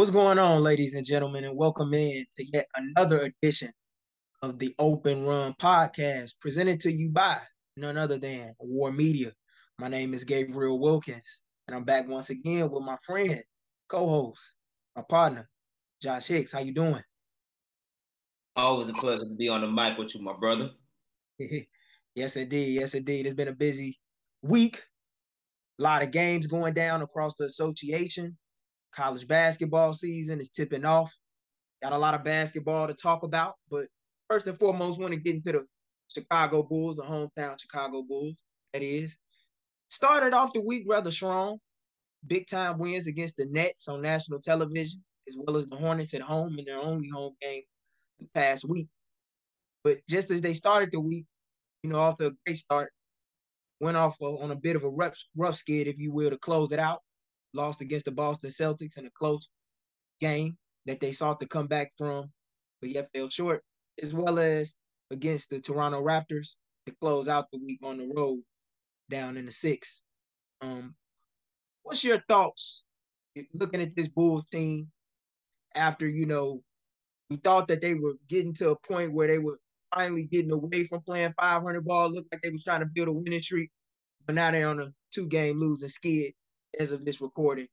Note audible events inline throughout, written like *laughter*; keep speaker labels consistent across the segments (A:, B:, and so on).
A: What's going on, ladies and gentlemen, and welcome in to yet another edition of the Open Run Podcast, presented to you by none other than War Media. My name is Gabriel Wilkins, and I'm back once again with my friend, co-host, my partner, Josh Hicks. How you doing?
B: Always a pleasure to be on the mic with you, my brother. *laughs*
A: yes, indeed. Yes, indeed. It's been a busy week. A lot of games going down across the association. College basketball season is tipping off. Got a lot of basketball to talk about, but first and foremost, want to get into the Chicago Bulls, the hometown Chicago Bulls. That is. Started off the week rather strong. Big time wins against the Nets on national television, as well as the Hornets at home in their only home game the past week. But just as they started the week, you know, off to a great start, went off uh, on a bit of a rough, rough skid, if you will, to close it out lost against the Boston Celtics in a close game that they sought to come back from, but yet fell short, as well as against the Toronto Raptors to close out the week on the road down in the six. Um, what's your thoughts looking at this Bulls team after you know we thought that they were getting to a point where they were finally getting away from playing 500 ball, looked like they was trying to build a winning streak, but now they're on a two game losing skid as of this recording?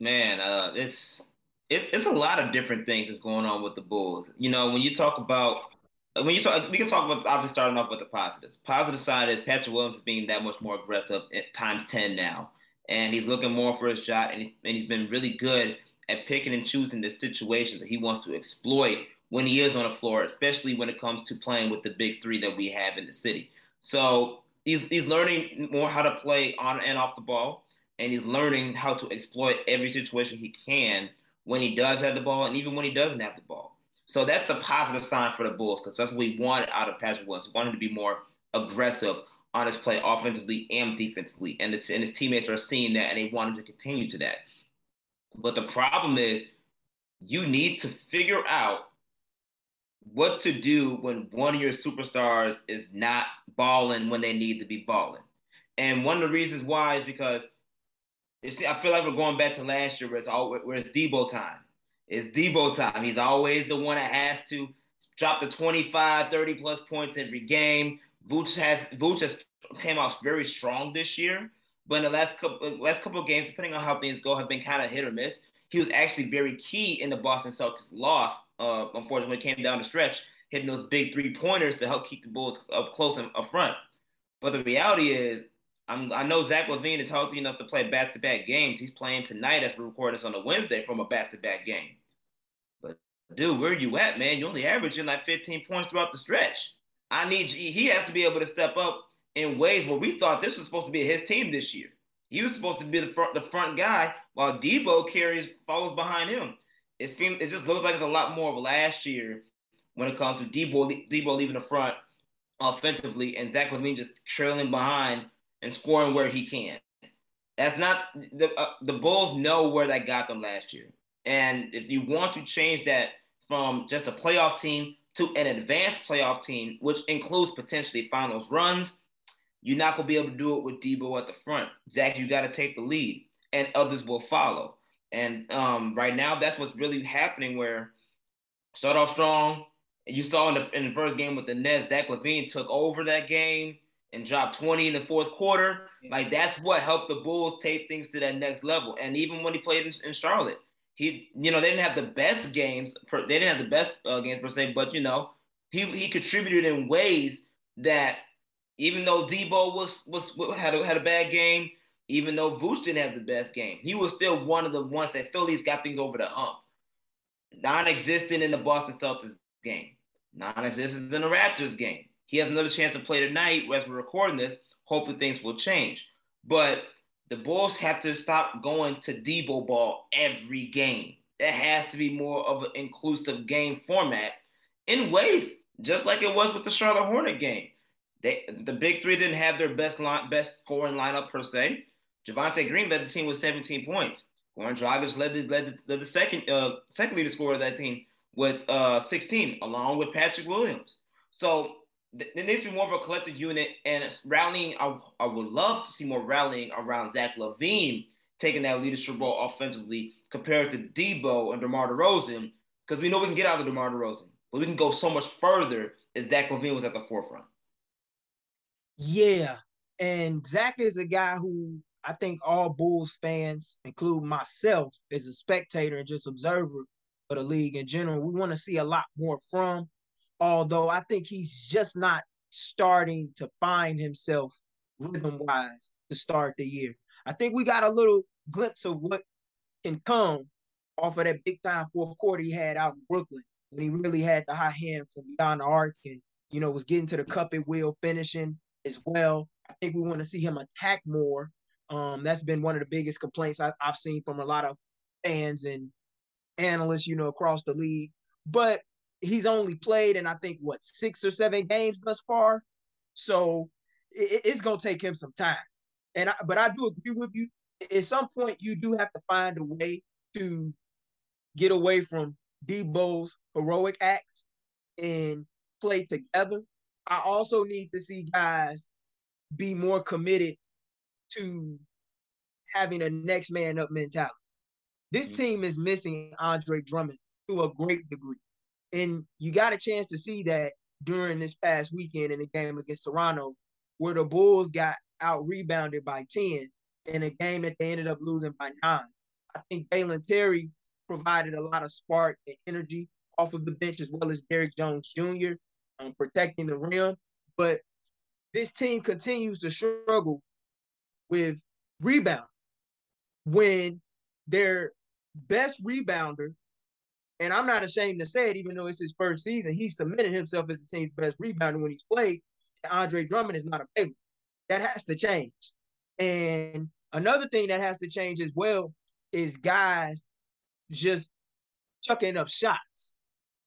B: Man, uh, it's it's it's a lot of different things that's going on with the Bulls. You know, when you talk about when you talk, we can talk about obviously starting off with the positives. Positive side is Patrick Williams is being that much more aggressive at times ten now, and he's looking more for his shot, and, he, and he's been really good at picking and choosing the situations that he wants to exploit when he is on the floor, especially when it comes to playing with the big three that we have in the city. So he's he's learning more how to play on and off the ball, and he's learning how to exploit every situation he can when he does have the ball, and even when he doesn't have the ball. So that's a positive sign for the Bulls because that's what we wanted out of Patrick Williams. We to be more aggressive on his play offensively and defensively, and, it's, and his teammates are seeing that, and they wanted to continue to that. But the problem is, you need to figure out what to do when one of your superstars is not balling when they need to be balling. And one of the reasons why is because it's, I feel like we're going back to last year where it's all where it's Debo time. It's Debo time. He's always the one that has to drop the 25, 30 plus points every game. Vooch has Vooch has came out very strong this year, but in the last couple last couple of games, depending on how things go, have been kind of hit or miss he was actually very key in the Boston Celtics loss. Uh, unfortunately, came down the stretch, hitting those big three pointers to help keep the Bulls up close and up front. But the reality is, I'm, i know Zach LaVine is healthy enough to play back to back games. He's playing tonight as we're recording this on a Wednesday from a back to back game. But dude, where are you at, man? You're only averaging like 15 points throughout the stretch. I need he has to be able to step up in ways where we thought this was supposed to be his team this year. He was supposed to be the front the front guy while Debo carries follows behind him. It seems it just looks like it's a lot more of last year when it comes to Debo Debo leaving the front offensively and Zach LaVine just trailing behind and scoring where he can. That's not the uh, the Bulls know where that got them last year. And if you want to change that from just a playoff team to an advanced playoff team, which includes potentially finals runs you're not gonna be able to do it with Debo at the front. Zach, you got to take the lead, and others will follow. And um, right now, that's what's really happening. Where start off strong. You saw in the, in the first game with the Nets, Zach LaVine took over that game and dropped 20 in the fourth quarter. Like that's what helped the Bulls take things to that next level. And even when he played in, in Charlotte, he, you know, they didn't have the best games. Per, they didn't have the best uh, games per se, but you know, he he contributed in ways that even though Debo was was had a, had a bad game, even though Vooch didn't have the best game, he was still one of the ones that still at least got things over the hump. Non-existent in the Boston Celtics game, non-existent in the Raptors game. He has another chance to play tonight as we're recording this. Hopefully things will change. But the Bulls have to stop going to Debo ball every game. There has to be more of an inclusive game format in ways just like it was with the Charlotte Hornet game. They the big three didn't have their best line, best scoring lineup per se. Javonte Green led the team with 17 points. Goran Dragic led the, led the, the second uh, second leading scorer of that team with uh, 16, along with Patrick Williams. So th- needs to be more of a collective unit and rallying. I, I would love to see more rallying around Zach LaVine taking that leadership role offensively compared to Debo and DeMar DeRozan, because we know we can get out of DeMar DeRozan, but we can go so much further as Zach LaVine was at the forefront.
A: Yeah. And Zach is a guy who I think all Bulls fans, including myself as a spectator and just observer of the league in general, we want to see a lot more from. Although I think he's just not starting to find himself rhythm wise to start the year. I think we got a little glimpse of what can come off of that big time fourth quarter he had out in Brooklyn when he really had the high hand from beyond the arc and you know was getting to the cup at will finishing as well. I think we want to see him attack more. Um, that's been one of the biggest complaints I, I've seen from a lot of fans and analysts, you know, across the league. But he's only played in I think what six or seven games thus far, so it, it's gonna take him some time. And I, but I do agree with you. At some point, you do have to find a way to get away from Debo's heroic acts and play together. I also need to see guys be more committed to having a next man up mentality. This mm-hmm. team is missing Andre Drummond to a great degree. And you got a chance to see that during this past weekend in the game against Toronto, where the Bulls got out rebounded by 10 in a game that they ended up losing by nine. I think Dalen Terry provided a lot of spark and energy off of the bench, as well as Derrick Jones Jr. Um, protecting the rim. But this team continues to struggle with rebound when their best rebounder, and I'm not ashamed to say it, even though it's his first season, he submitted himself as the team's best rebounder when he's played. Andre Drummond is not available. That has to change. And another thing that has to change as well is guys just chucking up shots.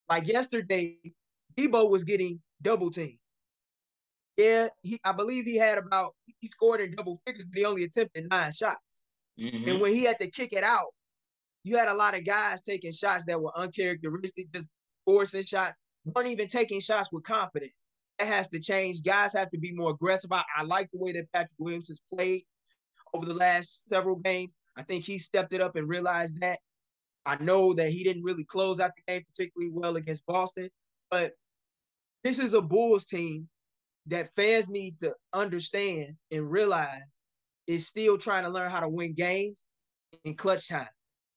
A: Like yesterday, Debo was getting double teamed. Yeah, he I believe he had about he scored in double figures, but he only attempted nine shots. Mm-hmm. And when he had to kick it out, you had a lot of guys taking shots that were uncharacteristic, just forcing shots, weren't even taking shots with confidence. That has to change. Guys have to be more aggressive. I, I like the way that Patrick Williams has played over the last several games. I think he stepped it up and realized that. I know that he didn't really close out the game particularly well against Boston, but this is a Bulls team that fans need to understand and realize is still trying to learn how to win games in clutch time.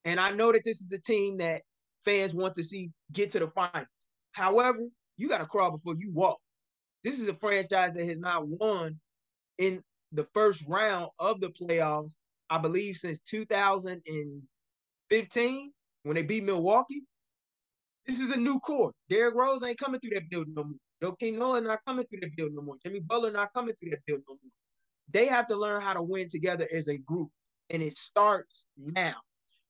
A: And I know that this is a team that fans want to see get to the finals. However, you got to crawl before you walk. This is a franchise that has not won in the first round of the playoffs, I believe, since 2015 when they beat Milwaukee. This is a new core. Derrick Rose ain't coming through that building no more. Joakim Noah not coming through that building no more. Jimmy Butler not coming through that building no more. They have to learn how to win together as a group, and it starts now.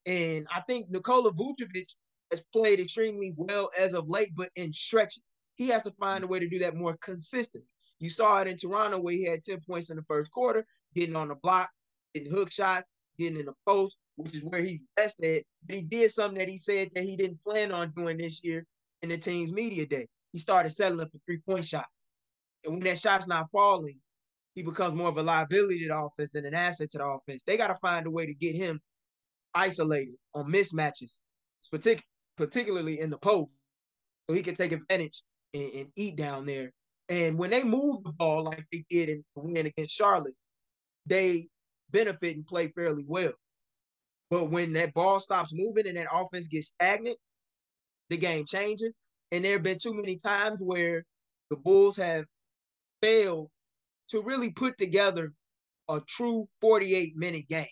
A: And I think Nikola Vucevic has played extremely well as of late, but in stretches. He has to find a way to do that more consistently. You saw it in Toronto where he had 10 points in the first quarter, getting on the block, getting hook shots, getting in the post, which is where he's best at. But he did something that he said that he didn't plan on doing this year in the team's media day. He started settling for three-point shots. And when that shot's not falling, he becomes more of a liability to the offense than an asset to the offense. They got to find a way to get him isolated on mismatches, partic- particularly in the post, so he can take advantage and, and, eat down there. And when they move the ball like they did in the win against Charlotte, they benefit and play fairly well. But when that ball stops moving and that offense gets stagnant, the game changes. And there have been too many times where the Bulls have failed to really put together a true 48 minute game.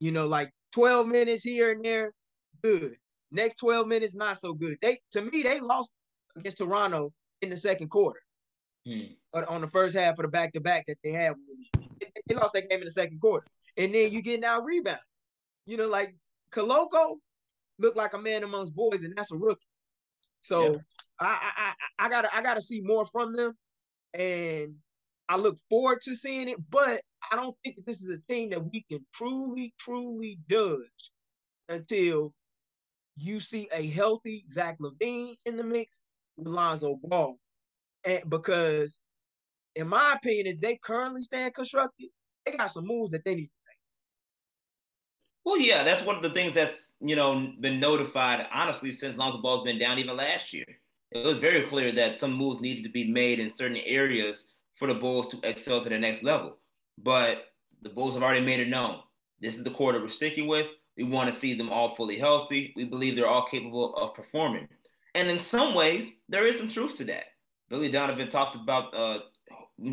A: You know, like 12 minutes here and there, good. Next 12 minutes, not so good. They to me, they lost against Toronto in the second quarter. Hmm. On the first half of the back to back that they had. They lost that game in the second quarter. And then you get now rebound. You know, like Koloko looked like a man amongst boys, and that's a rookie. So yeah. I, I I gotta I gotta see more from them. And I look forward to seeing it, but I don't think that this is a team that we can truly, truly judge until you see a healthy Zach LaVine in the mix with Lonzo Ball. And because in my opinion, as they currently stand constructed, they got some moves that they need
B: Well, yeah, that's one of the things that's you know been notified honestly since Lonzo Ball's been down even last year. It was very clear that some moves needed to be made in certain areas for the Bulls to excel to the next level. But the Bulls have already made it known. This is the that we're sticking with. We want to see them all fully healthy. We believe they're all capable of performing. And in some ways, there is some truth to that. Billy Donovan talked about uh,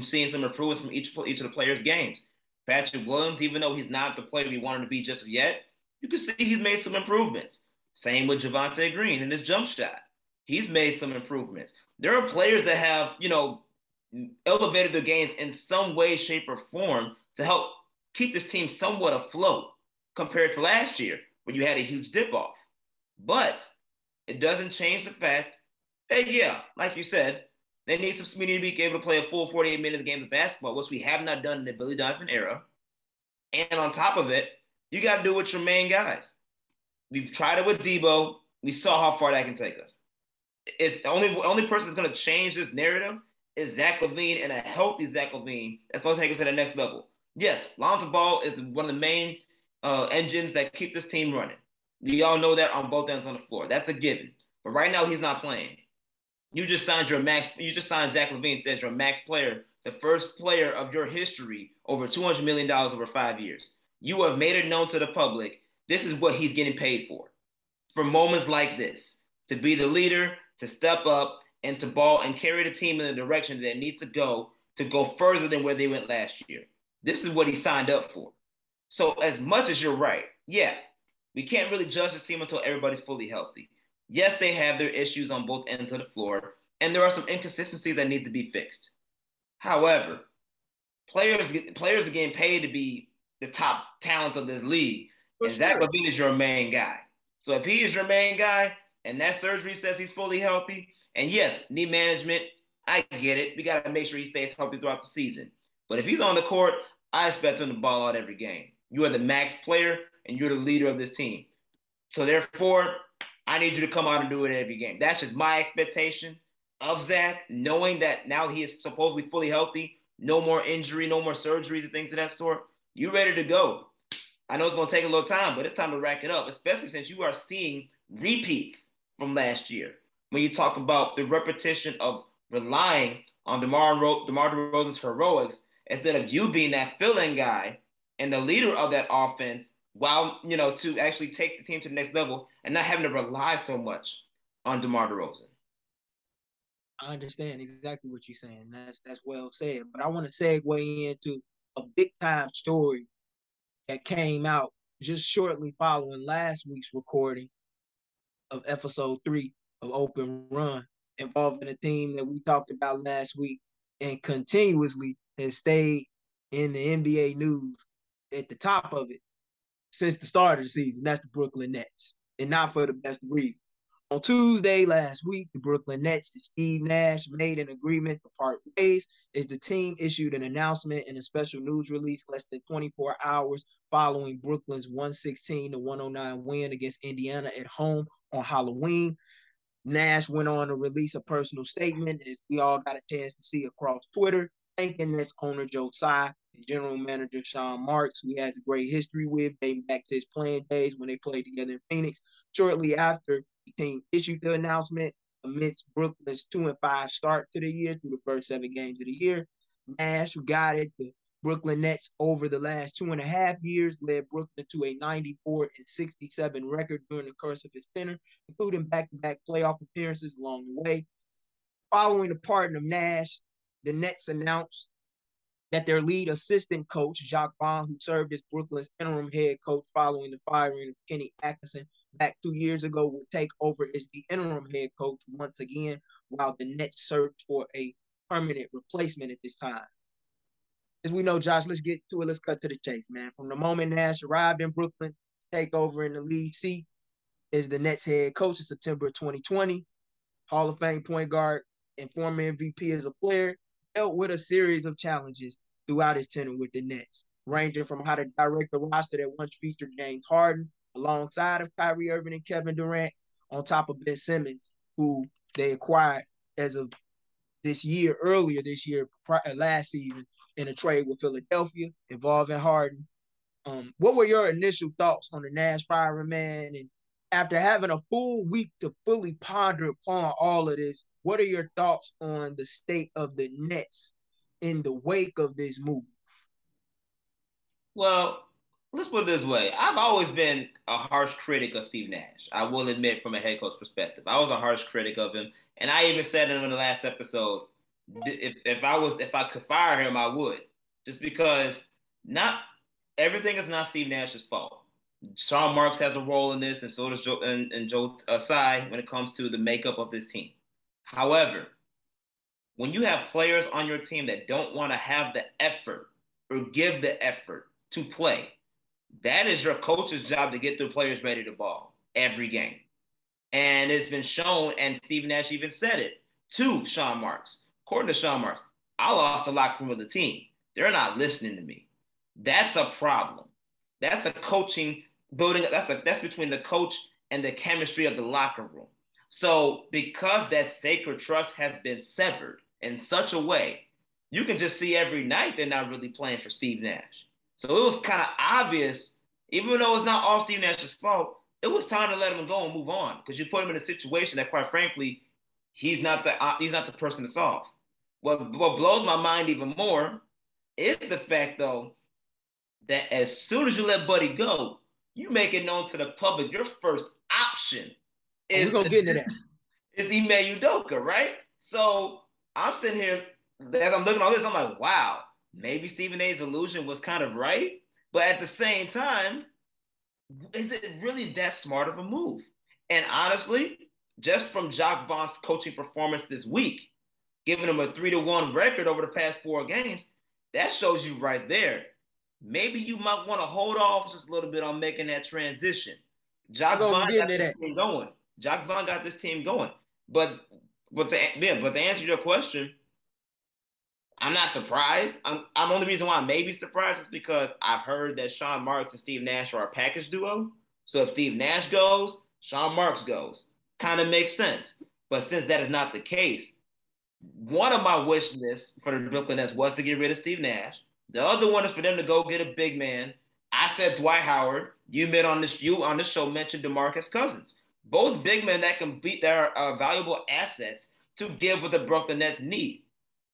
B: seeing some improvements from each each of the players' games. Patrick Williams, even though he's not the player we wanted to be just yet, you can see he's made some improvements. Same with Javonte Green in his jump shot. He's made some improvements. There are players that have, you know, elevated their games in some way, shape, or form to help keep this team somewhat afloat compared to last year when you had a huge dip off. But it doesn't change the fact that, yeah, like you said, they need some we need to be able to play a full 48 minutes of games of basketball, which we have not done in the Billy Donovan era. And on top of it, you got to do it with your main guys. We've tried it with Debo. We saw how far that can take us. It's the only only person that's going to change this narrative is Zach LaVine and a healthy Zach LaVine that's going to take us to the next level. Yes, Lonzo Ball is one of the main uh, engines that keep this team running. We all know that on both ends on the floor. That's a given. But right now, he's not playing. You just signed your max. You just signed Zach LaVine as your max player, the first player of your history over two hundred million dollars over five years. You have made it known to the public. This is what he's getting paid for. For moments like this, to be the leader, to step up, and to ball and carry the team in the direction that needs to go to go further than where they went last year. This is what he signed up for. So, as much as you're right, yeah, we can't really judge this team until everybody's fully healthy. Yes, they have their issues on both ends of the floor, and there are some inconsistencies that need to be fixed. However, players players are getting paid to be the top talents of this league, For and sure. Zach LaVine is your main guy. So if he is your main guy, and that surgery says he's fully healthy, and yes, knee management, I get it. We got to make sure he stays healthy throughout the season. But if he's on the court, I expect him to ball out every game. You are the max player, and you're the leader of this team. So therefore, I need you to come out and do it every game. That's just my expectation of Zach, knowing that now he is supposedly fully healthy, no more injury, no more surgeries and things of that sort. You ready to go? I know it's going to take a little time, but it's time to rack it up, especially since you are seeing repeats from last year. When you talk about the repetition of relying on DeMar, Ro- DeMar DeRozan's heroics instead of you being that filling guy and the leader of that offense while you know to actually take the team to the next level and not having to rely so much on DeMar DeRozan.
A: I understand exactly what you're saying. That's that's well said. But I want to segue into a big time story that came out just shortly following last week's recording of episode three of Open Run, involving a team that we talked about last week and continuously has stayed in the NBA news at the top of it since the start of the season. That's the Brooklyn Nets, and not for the best reasons. On Tuesday last week, the Brooklyn Nets and Steve Nash made an agreement to part ways as the team issued an announcement in a special news release less than 24 hours following Brooklyn's 116 to 109 win against Indiana at home on Halloween. Nash went on to release a personal statement as we all got a chance to see across Twitter, thanking Nets owner Joe Tsai general manager Sean Marks, who he has a great history with, dating back to his playing days when they played together in Phoenix. Shortly after the team issued the announcement amidst Brooklyn's two and five start to the year through the first seven games of the year. Nash, who guided the Brooklyn Nets over the last two and a half years, led Brooklyn to a 94 and 67 record during the course of his tenure, including back-to-back playoff appearances along the way. Following the pardon of Nash, the Nets announced that their lead assistant coach, Jacque Vaughn, who served as Brooklyn's interim head coach following the firing of Kenny Atkinson back two years ago, would take over as the interim head coach once again, while the Nets search for a permanent replacement at this time. As we know, Josh, let's get to it. Let's cut to the chase, man. From the moment Nash arrived in Brooklyn, take over in the lead seat as the Nets head coach in September 2020, Hall of Fame point guard and former MVP as a player, dealt with a series of challenges throughout his tenure with the Nets, ranging from how to direct the roster that once featured James Harden alongside of Kyrie Irving and Kevin Durant, on top of Ben Simmons, who they acquired as of this year, earlier this year, last season, in a trade with Philadelphia involving Harden. Um, what were your initial thoughts on the Nash firing, man? And after having a full week to fully ponder upon all of this, what are your thoughts on the state of the Nets in the wake of this move?
B: Well, let's put it this way. I've always been a harsh critic of Steve Nash. I will admit, from a head coach perspective, I was a harsh critic of him, and I even said it in the last episode. If if I was if I could fire him, I would, just because not everything is not Steve Nash's fault. Sean Marks has a role in this, and so does Joe and, and Joe uh, Tsai when it comes to the makeup of this team. However, when you have players on your team that don't want to have the effort or give the effort to play, that is your coach's job to get the players ready to ball every game. And it's been shown, and Steve Nash even said it to Sean Marks. According to Sean Marks, I lost the locker room of the team. They're not listening to me. That's a problem. That's a coaching building. That's a that's between the coach and the chemistry of the locker room. So because that sacred trust has been severed in such a way, you can just see every night they're not really playing for Steve Nash. So it was kind of obvious, even though it's not all Steve Nash's fault, it was time to let him go and move on because you put him in a situation that, quite frankly, he's not the uh, he's not the person to solve. What what blows my mind even more is the fact, though, that as soon as you let Buddy go, you make it known to the public your first option
A: is we're gonna get into that. *laughs*
B: Is Ime Udoka, right? So I'm sitting here as I'm looking at all this, I'm like, wow, maybe Stephen A's illusion was kind of right. But at the same time, is it really that smart of a move? And honestly, just from Jacque Vaughn's coaching performance this week, giving him a three to one record over the past four games, that shows you right there. Maybe you might want to hold off just a little bit on making that transition. Jacque Vaughn got this team going. Jacque Vaughn got this team going. But but to yeah, but to answer your question, I'm not surprised. I'm, I'm only reason why I may be surprised is because I've heard that Sean Marks and Steve Nash are a package duo. So if Steve Nash goes, Sean Marks goes. Kind of makes sense. But since that is not the case, one of my wish lists for the Brooklyn Nets was to get rid of Steve Nash. The other one is for them to go get a big man. I said Dwight Howard. You met on this you on the show mentioned DeMarcus Cousins. Both big men that can beat their uh, valuable assets to give what the Brooklyn Nets need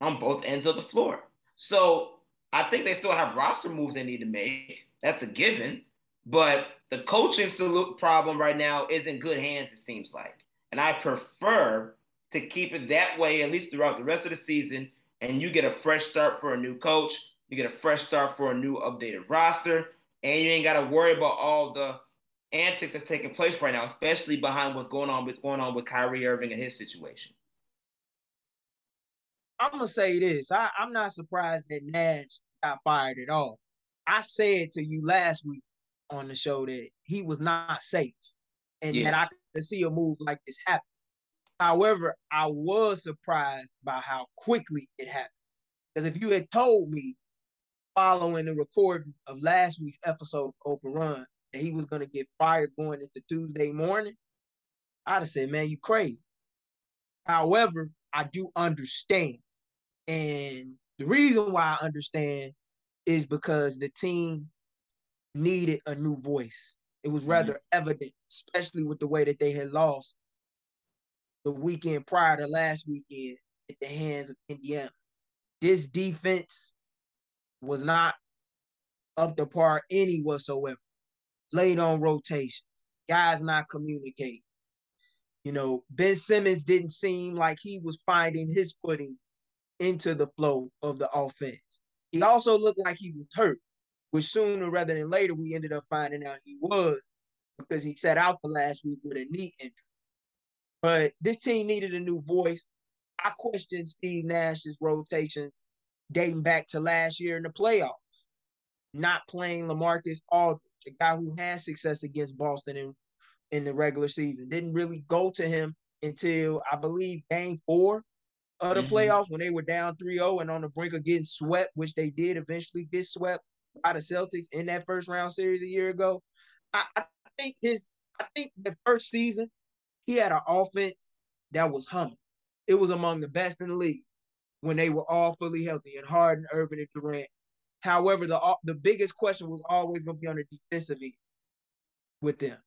B: on both ends of the floor. So I think they still have roster moves they need to make. That's a given. But the coaching problem right now is in good hands, it seems like. And I prefer to keep it that way, at least throughout the rest of the season. And you get a fresh start for a new coach. You get a fresh start for a new updated roster. And you ain't got to worry about all the antics that's taking place right now, especially behind what's going on with going on with Kyrie Irving and his situation.
A: I'm gonna say this. I, I'm not surprised that Nash got fired at all. I said to you last week on the show that he was not safe and yeah. that I could see a move like this happen. However, I was surprised by how quickly it happened. Because if you had told me following the recording of last week's episode of Open Run that he was going to get fired going into Tuesday morning, I'd have said, man, you crazy. However, I do understand and the reason why I understand is because the team needed a new voice. It was rather mm-hmm. evident, especially with the way that they had lost the weekend prior to last weekend at the hands of Indiana. This defense was not up to par any whatsoever. Late on rotations, guys not communicating. You know, Ben Simmons didn't seem like he was finding his footing into the flow of the offense. He also looked like he was hurt, which sooner rather than later we ended up finding out he was because he sat out the last week with a knee injury. But this team needed a new voice. I questioned Steve Nash's rotations dating back to last year in the playoffs, not playing LaMarcus Aldridge, a guy who had success against Boston in, in the regular season. Didn't really go to him until I believe game four of the mm-hmm. playoffs when they were down 3-0 and on the brink of getting swept, which they did eventually get swept by the Celtics in that first round series a year ago. I, I think his I think the first season he had an offense that was humming. It was among the best in the league when they were all fully healthy and Harden, Irving, and Durant However, the uh, the biggest question was always going to be on the defensive end with them.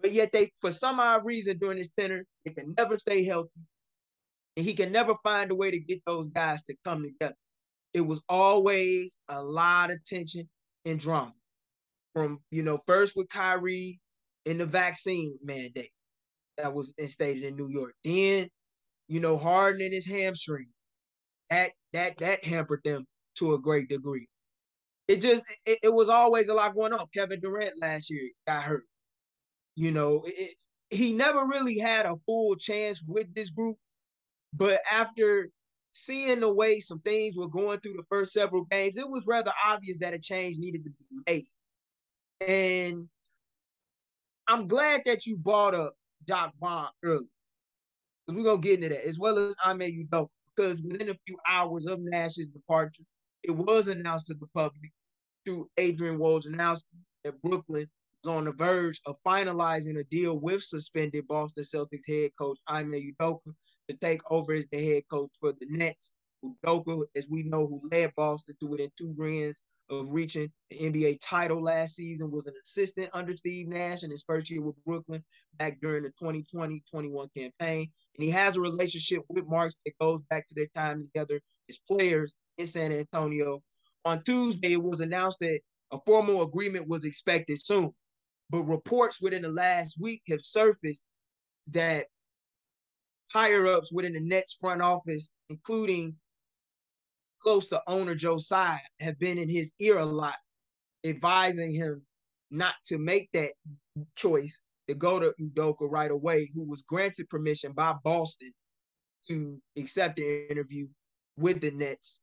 A: But yet they, for some odd reason, during this tenure, they can never stay healthy, and he can never find a way to get those guys to come together. It was always a lot of tension and drama. From you know, first with Kyrie in the vaccine mandate that was instated in New York. Then, you know, Harden in his hamstring. That that that hampered them to a great degree. It just it, it was always a lot going on. Kevin Durant last year got hurt. You know, it, he never really had a full chance with this group, but after seeing the way some things were going through the first several games, it was rather obvious that a change needed to be made. And I'm glad that you brought up Jacque Vaughn early. Because we're gonna get into that, as well as Ime Udoka. Because within a few hours of Nash's departure, it was announced to the public through Adrian Wojnarowski that Brooklyn was on the verge of finalizing a deal with suspended Boston Celtics head coach Ime Udoka to take over as the head coach for the Nets. Udoka, as we know, who led Boston to within two wins of reaching the NBA title last season, was an assistant under Steve Nash in his first year with Brooklyn back during the 2020-21 campaign. And he has a relationship with Marks that goes back to their time together as players in San Antonio. On Tuesday, it was announced that a formal agreement was expected soon. But reports within the last week have surfaced that higher ups within the Nets front office, including close to owner Joe Tsai, have been in his ear a lot, advising him not to make that choice to go to Udoka right away, who was granted permission by Boston to accept the interview with the Nets.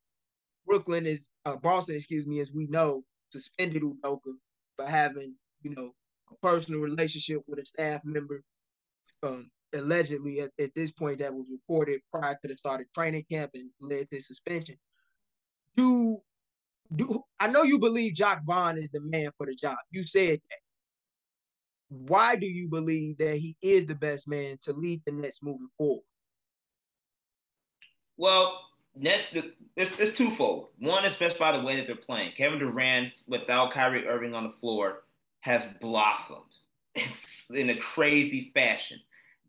A: Brooklyn is uh, Boston, excuse me, as we know, suspended Udoka for having, you know, a personal relationship with a staff member. Um, allegedly at, at this point that was reported prior to the start of training camp and led to suspension. Do do I know you believe Jacque Vaughn is the man for the job. You said that. Why do you believe that he is the best man to lead the Nets moving forward?
B: Well, Nets, it's, it's twofold. One is just by the way that they're playing. Kevin Durant, without Kyrie Irving on the floor, has blossomed. *laughs* It's in a crazy fashion.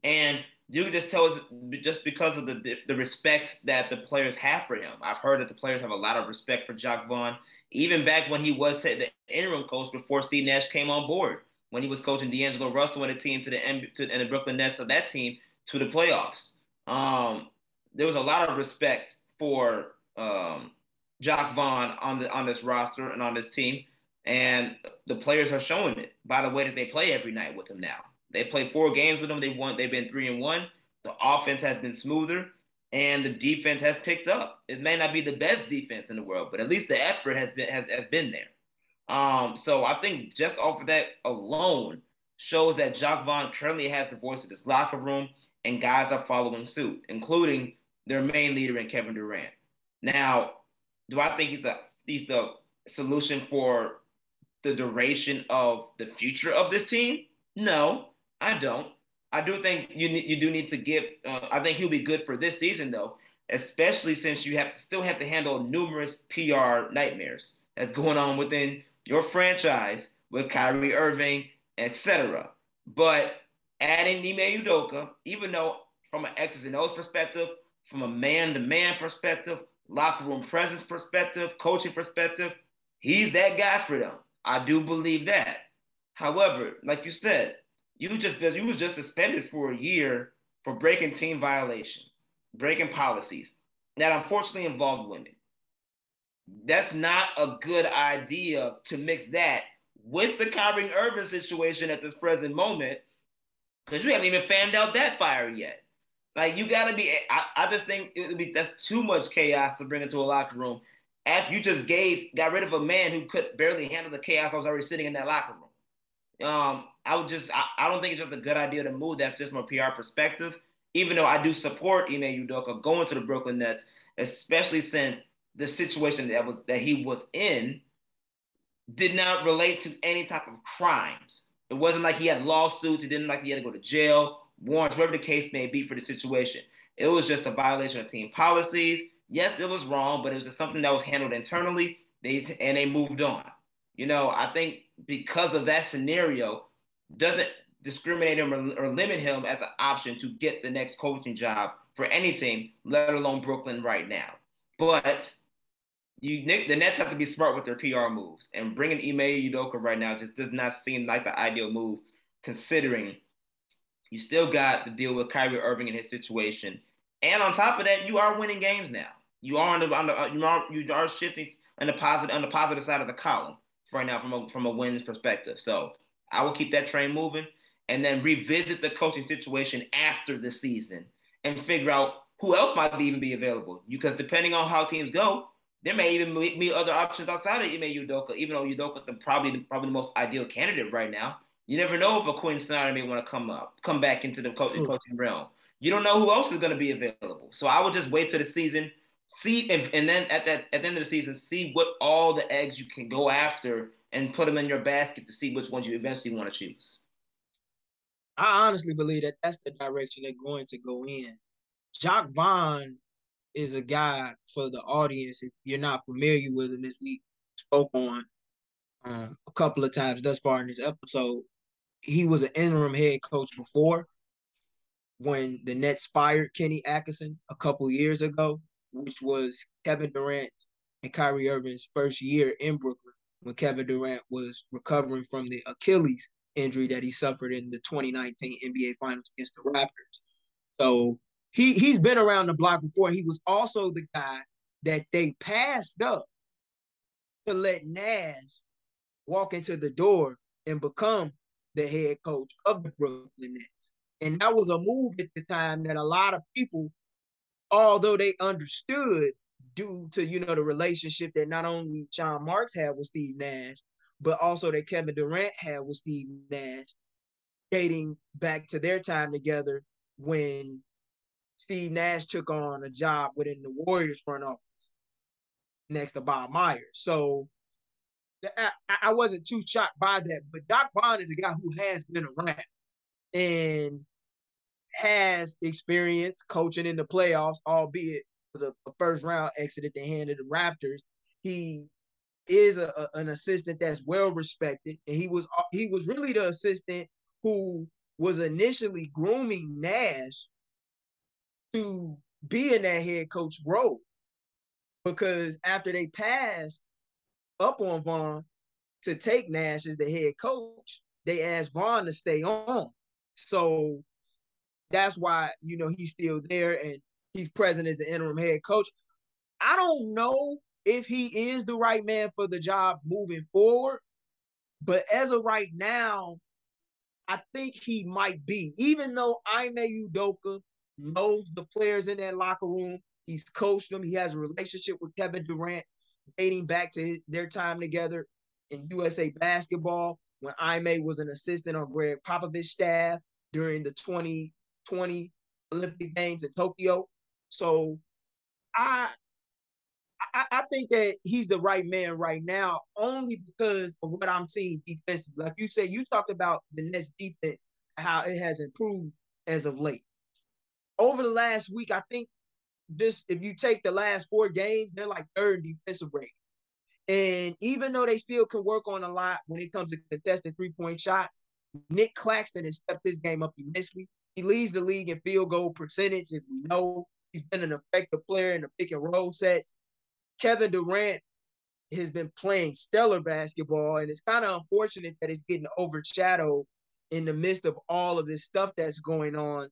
B: And you can just tell us just because of the the respect that the players have for him. I've heard that the players have a lot of respect for Jacque Vaughn, even back when he was the interim coach before Steve Nash came on board, when he was coaching D'Angelo Russell and the team to the to, and the Brooklyn Nets of that team to the playoffs. Um, there was a lot of respect for um, Jacque Vaughn on the on this roster and on this team, and the players are showing it by the way that they play every night with him now. They play four games with them. They won. They've been three and one. The offense has been smoother, and the defense has picked up. It may not be the best defense in the world, but at least the effort has been has, has been there. Um, so I think just off of that alone shows that Jacque Vaughn currently has the voice of this locker room, and guys are following suit, including their main leader in Kevin Durant. Now, do I think he's the he's the solution for the duration of the future of this team? No, I don't. I do think you you do need to give. Uh, I think he'll be good for this season though, especially since you have still have to handle numerous PR nightmares that's going on within your franchise with Kyrie Irving, etc. But adding Ime Udoka, even though from an X's and O's perspective, from a man-to-man perspective, locker room presence perspective, coaching perspective, he's that guy for them. I do believe that. However, like you said, you just you was just suspended for a year for breaking team violations, breaking policies that unfortunately involved women. That's not a good idea to mix that with the Kyrie Irving situation at this present moment, because you haven't even fanned out that fire yet. Like you gotta be. I, I just think it would be that's too much chaos to bring into a locker room. After you just gave got rid of a man who could barely handle the chaos I was already sitting in that locker room. Um, I would just I, I, don't think it's just a good idea to move that just from a PR perspective. Even though I do support Ime Udoka going to the Brooklyn Nets, especially since the situation that was that he was in did not relate to any type of crimes. It wasn't like he had lawsuits. It didn't like he had to go to jail, warrants, whatever the case may be for the situation. It was just a violation of team policies. Yes, it was wrong, but it was just something that was handled internally They and they moved on. You know, I think because of that scenario, doesn't discriminate him or, or limit him as an option to get the next coaching job for any team, let alone Brooklyn right now. But you the Nets have to be smart with their PR moves, and bringing Ime Udoka right now just does not seem like the ideal move, considering you still got to deal with Kyrie Irving and his situation, and on top of that, you are winning games now. You are on the, on the uh, you are you are shifting on the positive on the positive side of the column right now from a from a wins perspective. So I will keep that train moving and then revisit the coaching situation after the season and figure out who else might be even be available. Because depending on how teams go, there may even be other options outside of Ime Udoka, even though Udoka's the probably probably the most ideal candidate right now. You never know if a Quin Snyder may want to come up, come back into the coaching, coaching realm. You don't know who else is going to be available. So I would just wait till the season, see, if, and then at that at the end of the season, see what all the eggs you can go after and put them in your basket to see which ones you eventually want to choose.
A: I honestly believe that that's the direction they're going to go in. Jacque Vaughn is a guy for the audience. If you're not familiar with him, as we spoke on um, a couple of times thus far in this episode, he was an interim head coach before when the Nets fired Kenny Atkinson a couple years ago, which was Kevin Durant and Kyrie Irving's first year in Brooklyn when Kevin Durant was recovering from the Achilles injury that he suffered in the 2019 NBA Finals against the Raptors. So he he's been around the block before. He was also the guy that they passed up to let Nash walk into the door and become the head coach of the Brooklyn Nets. And that was a move at the time that a lot of people, although they understood due to you know the relationship that not only Sean Marks had with Steve Nash, but also that Kevin Durant had with Steve Nash, dating back to their time together when Steve Nash took on a job within the Warriors front office next to Bob Myers. So I, I wasn't too shocked by that. But Jacque Vaughn is a guy who has been around and has experience coaching in the playoffs, albeit was a, a first round exit at the hand of the Raptors. He is a, a, an assistant that's well respected, and he was uh, he was really the assistant who was initially grooming Nash to be in that head coach role. Because after they passed up on Vaughn to take Nash as the head coach, they asked Vaughn to stay on. So that's why, you know, he's still there and he's present as the interim head coach. I don't know if he is the right man for the job moving forward. But as of right now, I think he might be. Even though Ime Udoka knows the players in that locker room, he's coached them. He has a relationship with Kevin Durant dating back to their time together in USA basketball when Ime was an assistant on Gregg Popovich's staff during the 2020 Olympic Games in Tokyo. So I I, I, think that he's the right man right now, only because of what I'm seeing defensively. Like you said, you talked about the Nets defense, how it has improved as of late. Over the last week, I think just if you take the last four games, they're like third defensive rate. And even though they still can work on a lot when it comes to contested three point shots, Nic Claxton has stepped this game up immensely. He leads the league in field goal percentage, as we know. He's been an effective player in the pick and roll sets. Kevin Durant has been playing stellar basketball, and it's kind of unfortunate that it's getting overshadowed in the midst of all of this stuff that's going on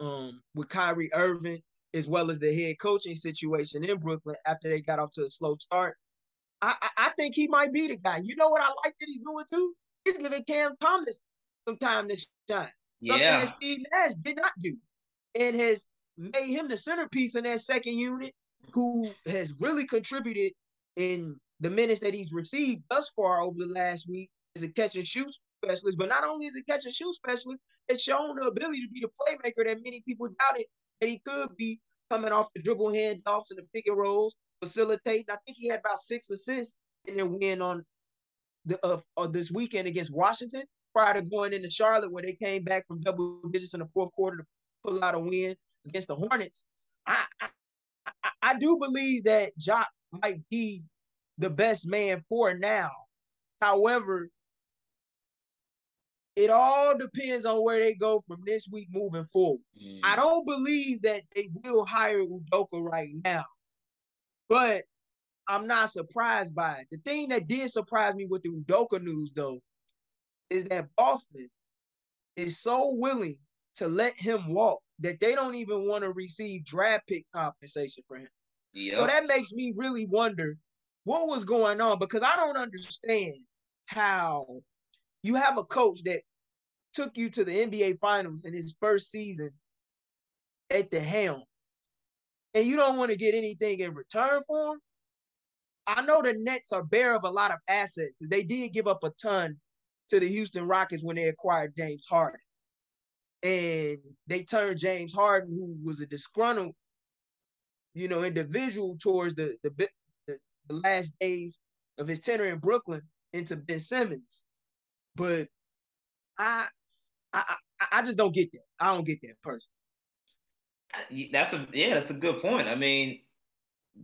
A: um, with Kyrie Irving, as well as the head coaching situation in Brooklyn after they got off to a slow start. I, I, I think he might be the guy. You know what I like that he's doing too? He's giving Cam Thomas some time to shine. Something yeah. that Steve Nash did not do. And has made him the centerpiece in that second unit who has really contributed in the minutes that he's received thus far over the last week is a catch and shoot specialist. But not only is a catch and shoot specialist, it's shown the ability to be the playmaker that many people doubted that he could be coming off the dribble handoffs and the pick and rolls, facilitating. I think he had about six assists in their win on the uh, this weekend against Washington prior to going into Charlotte where they came back from double digits in the fourth quarter to pull out a win against the Hornets. I, I I, I do believe that Jacque might be the best man for now. However, it all depends on where they go from this week moving forward. Mm. I don't believe that they will hire Udoka right now, but I'm not surprised by it. The thing that did surprise me with the Udoka news, though, is that Boston is so willing to let him walk that they don't even want to receive draft pick compensation for him. Yep. So that makes me really wonder what was going on because I don't understand how you have a coach that took you to the NBA finals in his first season at the helm and you don't want to get anything in return for him. I know the Nets are bare of a lot of assets. They did give up a ton to the Houston Rockets when they acquired James Harden. And they turned James Harden, who was a disgruntled, you know, individual towards the the, the, the last days of his tenure in Brooklyn, into Ben Simmons. But I I I, just don't get that. I don't get that person.
B: That's a yeah, that's a good point. I mean,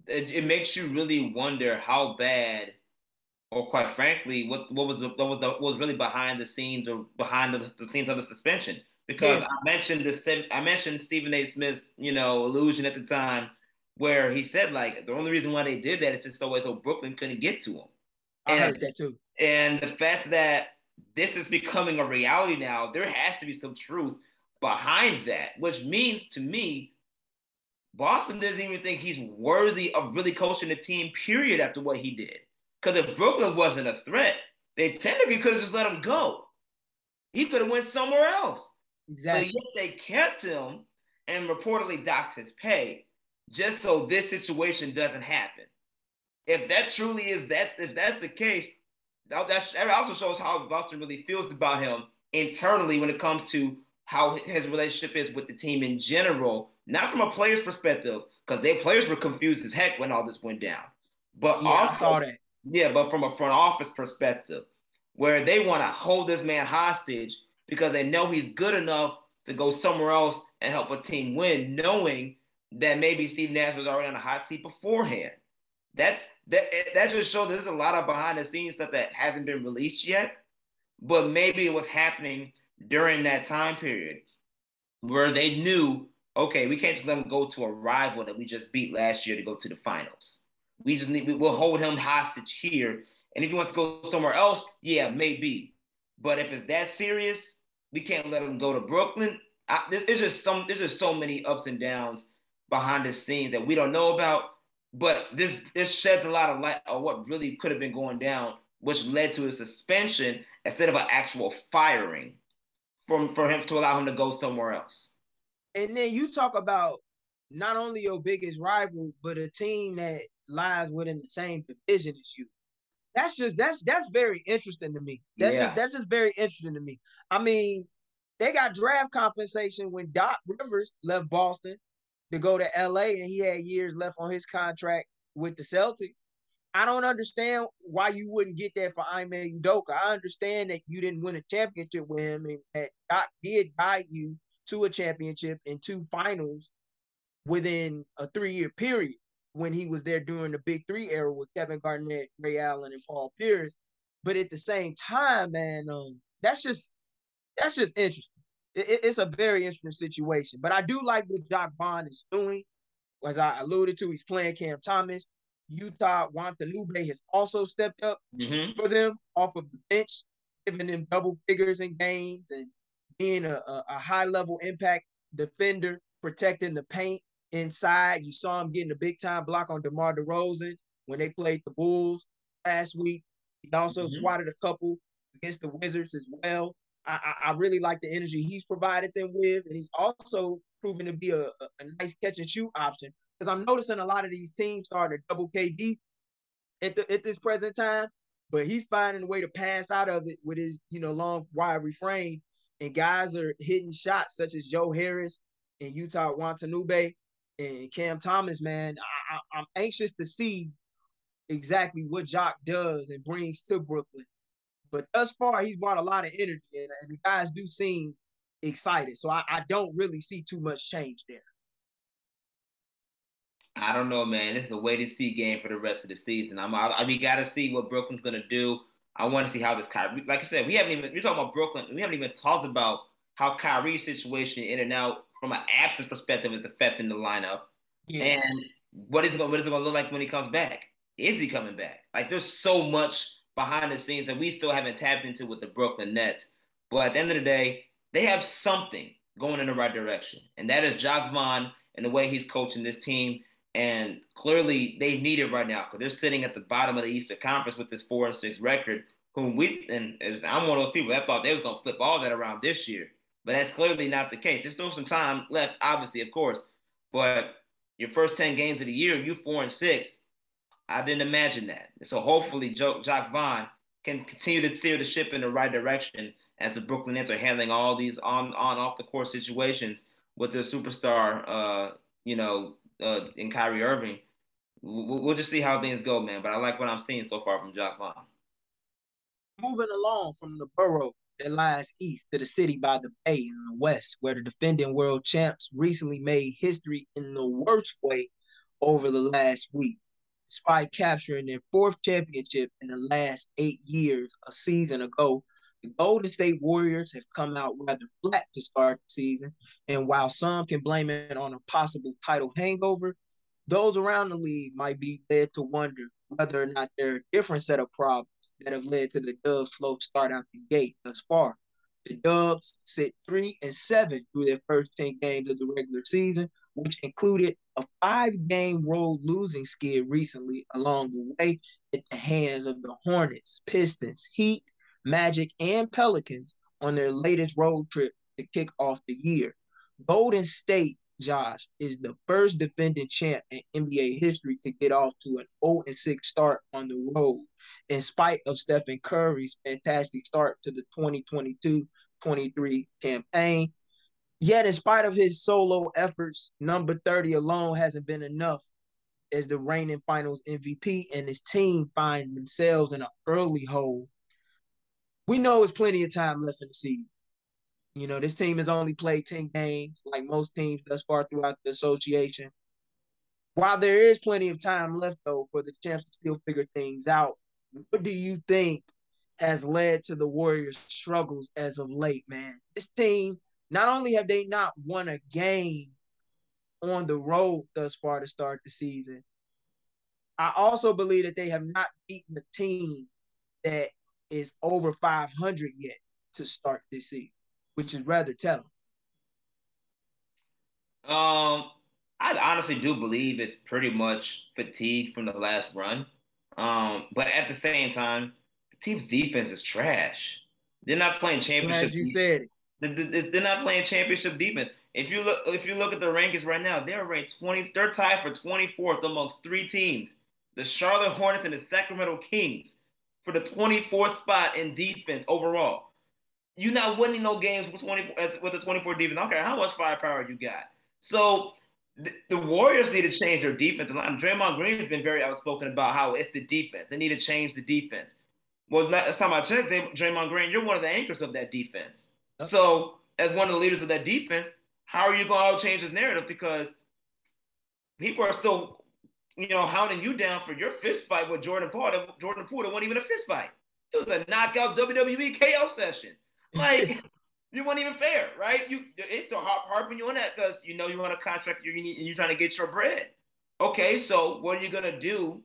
B: it, it makes you really wonder how bad or quite frankly, what what was the, what was the, what was really behind the scenes or behind the, the scenes of the suspension? Because yeah. I mentioned the I mentioned Stephen A. Smith's you know illusion at the time, where he said like the only reason why they did that is just so so Brooklyn couldn't get to him.
A: I heard that too.
B: And the fact that this is becoming a reality now, there has to be some truth behind that, which means to me, Boston doesn't even think he's worthy of really coaching the team. Period. After what he did. Because if Brooklyn wasn't a threat, they technically could have just let him go. He could have went somewhere else. Exactly. But yet they kept him and reportedly docked his pay just so this situation doesn't happen. If that truly is that, if that's the case, that, that also shows how Boston really feels about him internally when it comes to how his relationship is with the team in general, not from a player's perspective, because their players were confused as heck when all this went down. But yeah, also, I saw that. Yeah, but from a front office perspective, where they want to hold this man hostage because they know he's good enough to go somewhere else and help a team win, knowing that maybe Steve Nash was already on a hot seat beforehand. That's that that just shows there's a lot of behind the scenes stuff that hasn't been released yet, but maybe it was happening during that time period where they knew, okay, we can't just let him go to a rival that we just beat last year to go to the finals. We just need we'll hold him hostage here. And if he wants to go somewhere else, yeah, maybe. But if it's that serious, we can't let him go to Brooklyn. I, there's just some there's just so many ups and downs behind the scenes that we don't know about. But this this sheds a lot of light on what really could have been going down, which led to a suspension instead of an actual firing from for him to allow him to go somewhere else.
A: And then you talk about not only your biggest rival, but a team that lies within the same division as you. That's just that's that's very interesting to me. That's yeah. just that's just very interesting to me. I mean, they got draft compensation when Doc Rivers left Boston to go to LA and he had years left on his contract with the Celtics. I don't understand why you wouldn't get that for Ime Udoka. I understand that you didn't win a championship with him and that Doc did guide you to a championship and two finals within a three-year period when he was there during the Big Three era with Kevin Garnett, Ray Allen, and Paul Pierce. But at the same time, man, um, that's just that's just interesting. It, it's a very interesting situation. But I do like what Jacque Vaughn is doing. As I alluded to, he's playing Cam Thomas. Yuta Watanabe has also stepped up mm-hmm. for them off of the bench, giving them double figures in games and being a, a, a high level impact defender, protecting the paint inside. You saw him getting a big time block on DeMar DeRozan when they played the Bulls last week. He also mm-hmm. swatted a couple against the Wizards as well. I, I, really like the energy he's provided them with, and he's also proven to be a, a, nice catch and shoot option. Because I'm noticing a lot of these teams starting to double KD at the, at this present time, but he's finding a way to pass out of it with his you know long wide refrain, and guys are hitting shots such as Joe Harris and Yuta Watanabe and Cam Thomas, man, I, am anxious to see exactly what Jacque does and brings to Brooklyn. But thus far, he's brought a lot of energy, and, and the guys do seem excited. So I, I, don't really see too much change there.
B: I don't know, man. This is a wait and see game for the rest of the season. I'm, I, I we got to see what Brooklyn's gonna do. I want to see how this Kyrie, like I said, we haven't even we're talking about Brooklyn. We haven't even talked about how Kyrie's situation in and out from an absence perspective is affecting the lineup, yeah. and what is it going what is it going to look like when he comes back? Is he coming back? Like there's so much behind the scenes that we still haven't tapped into with the Brooklyn Nets. But at the end of the day, they have something going in the right direction, and that is Jacque Vaughn and the way he's coaching this team. And clearly, they need it right now because they're sitting at the bottom of the Eastern Conference with this four and six record. Whom we and I'm one of those people that thought they was gonna flip all that around this year, but that's clearly not the case. There's still some time left, obviously, of course, but your first ten games of the year, you four and six. I didn't imagine that. So hopefully, Jacque Vaughn can continue to steer the ship in the right direction as the Brooklyn Nets are handling all these on on off the court situations with their superstar, uh, you know, uh, in Kyrie Irving. We'll, we'll, just see how things go, man. But I like what I'm seeing so far from Jacque Vaughn.
A: Moving along from the borough that lies east to the city by the bay in the west, where the defending world champs recently made history in the worst way over the last week. Despite capturing their fourth championship in the last eight years, a season ago, the Golden State Warriors have come out rather flat to start the season, and while some can blame it on a possible title hangover, those around the league might be led to wonder whether or not there are a different set of problems that have led to the Dubs' slow start out the gate thus far. The Dubs sit three and seven through their first 10 games of the regular season, which included a five-game road losing skid recently along the way at the hands of the Hornets, Pistons, Heat, Magic, and Pelicans on their latest road trip to kick off the year. Golden State, Josh, is the first defending champ in NBA history to get off to an 0 6 start on the road, in spite of Stephen Curry's fantastic start to the 2022 23 campaign. Yet, in spite of his solo efforts, number 30 alone hasn't been enough as the reigning finals MVP and his team find themselves in an early hole we know there's plenty of time left in the season. You know, this team has only played 10 games, like most teams thus far throughout the association. While there is plenty of time left, though, for the champs to still figure things out, what do you think has led to the Warriors' struggles as of late, man? This team, not only have they not won a game on the road thus far to start the season, I also believe that they have not beaten a team that is over 500 yet to start this season, which is rather telling.
B: Um, I honestly do believe it's pretty much fatigue from the last run. Um, but at the same time, the team's defense is trash. They're not playing championship.
A: Glad you said
B: it. They're not playing championship defense. If you look, if you look at the rankings right now, they're ranked 20. They're tied for 24th amongst three teams: the Charlotte Hornets and the Sacramento Kings for the 24th spot in defense overall. You're not winning no games with 24 with the 24 defense. I don't care how much firepower you got. So the, the Warriors need to change their defense And. Draymond Green has been very outspoken about how it's the defense. They need to change the defense. Well, last time I checked, Draymond Green, you're one of the anchors of that defense. So, as one of the leaders of that defense, how are you going to change this narrative? Because people are still you know, hounding you down for your fist fight with Jordan Poole. Jordan Poole, wasn't even a fist fight. It was a knockout WWE KO session. Like, *laughs* you weren't even fair, right? You it's still harping you on that because you know you want a contract, you need, and you're trying to get your bread. Okay, so what are you gonna do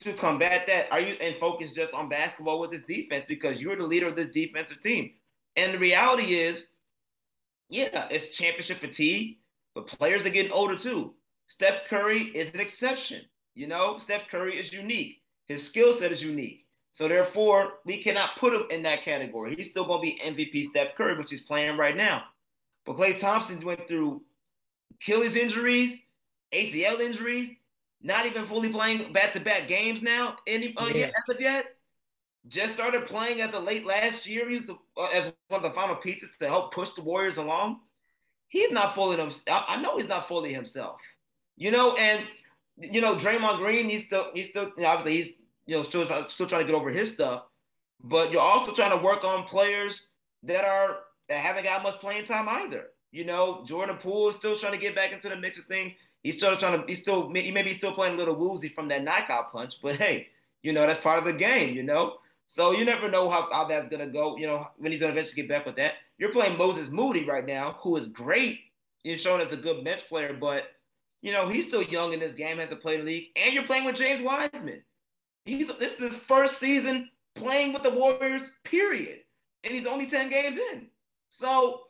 B: to combat that? Are you and focus just on basketball with this defense because you're the leader of this defensive team? And the reality is, yeah, it's championship fatigue, but players are getting older too. Steph Curry is an exception. You know, Steph Curry is unique. His skill set is unique. So therefore, we cannot put him in that category. He's still going to be MVP Steph Curry, which he's playing right now. But Klay Thompson went through Achilles injuries, ACL injuries, not even fully playing back-to-back games now. Any uh, yeah. yet, as of yet, just started playing as of late last year. He's the, uh, as one of the final pieces to help push the Warriors along. He's not fully himself. I know he's not fully himself. You know, and you know, Draymond Green, he's still he's still you know, obviously he's you know still still trying to get over his stuff, but you're also trying to work on players that are that haven't got much playing time either. You know, Jordan Poole is still trying to get back into the mix of things. He's still trying to. He's still. He maybe still playing a little woozy from that knockout punch, but hey, you know that's part of the game. You know, so you never know how, how that's gonna go. You know when he's gonna eventually get back with that. You're playing Moses Moody right now, who is great. He's shown as a good bench player, but you know he's still young in this game, has to play the league, and you're playing with James Wiseman. He's this is his first season playing with the Warriors. Period, and he's only ten games in. So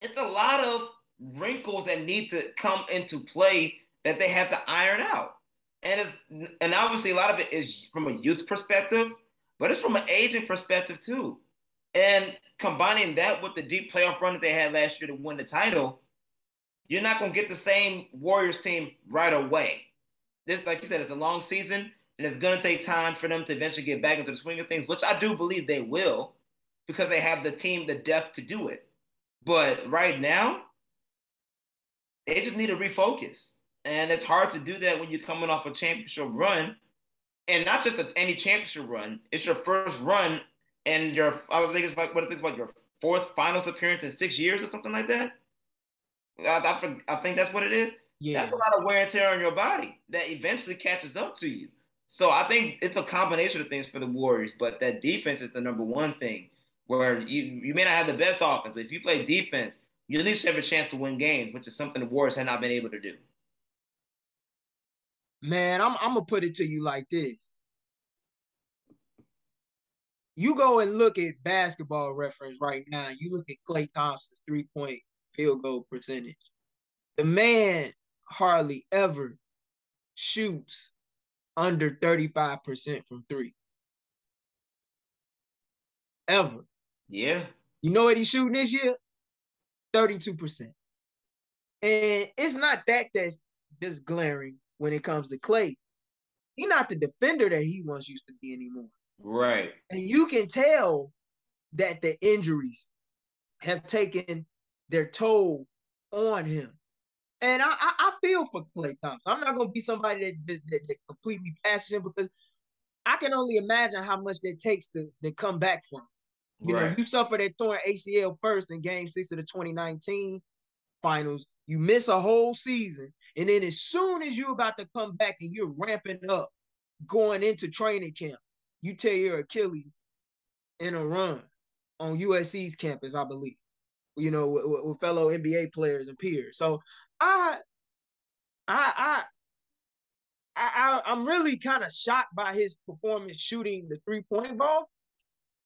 B: it's a lot of wrinkles that need to come into play that they have to iron out. And it's and obviously a lot of it is from a youth perspective, but it's from an agent perspective too. And combining that with the deep playoff run that they had last year to win the title, you're not going to get the same Warriors team right away. This, like you said, it's a long season, and it's going to take time for them to eventually get back into the swing of things, which I do believe they will, because they have the team, the depth to do it. But right now, they just need to refocus. And it's hard to do that when you're coming off a championship run. And not just a, any championship run, it's your first run and your I think it's like what is it like your fourth finals appearance in six years or something like that. I, I, I think that's what it is. Yeah. That's a lot of wear and tear on your body that eventually catches up to you. So I think it's a combination of things for the Warriors, but that defense is the number one thing where you, you may not have the best offense, but if you play defense, you at least have a chance to win games, which is something the Warriors have not been able to do.
A: Man, I'm I'm gonna put it to you like this. You go and look at basketball reference right now. You look at Klay Thompson's three-point field goal percentage. The man hardly ever shoots under 35% from three. Ever.
B: Yeah.
A: You know what he's shooting this year? 32%. And it's not that that's just glaring when it comes to Klay. He's not the defender that he once used to be anymore.
B: Right.
A: And you can tell that the injuries have taken their toll on him. And I, I, I feel for Klay Thompson. I'm not going to be somebody that, that, that, that completely passes him because I can only imagine how much that takes to, to come back from. You right. know, you suffer that torn ACL first in game six of the 2019 finals. You miss a whole season. And then as soon as you're about to come back and you're ramping up going into training camp, you tear your Achilles in a run on USC's campus, I believe, you know, with, with fellow NBA players and peers. So I, I, I, I, I'm really kind of shocked by his performance shooting the three point ball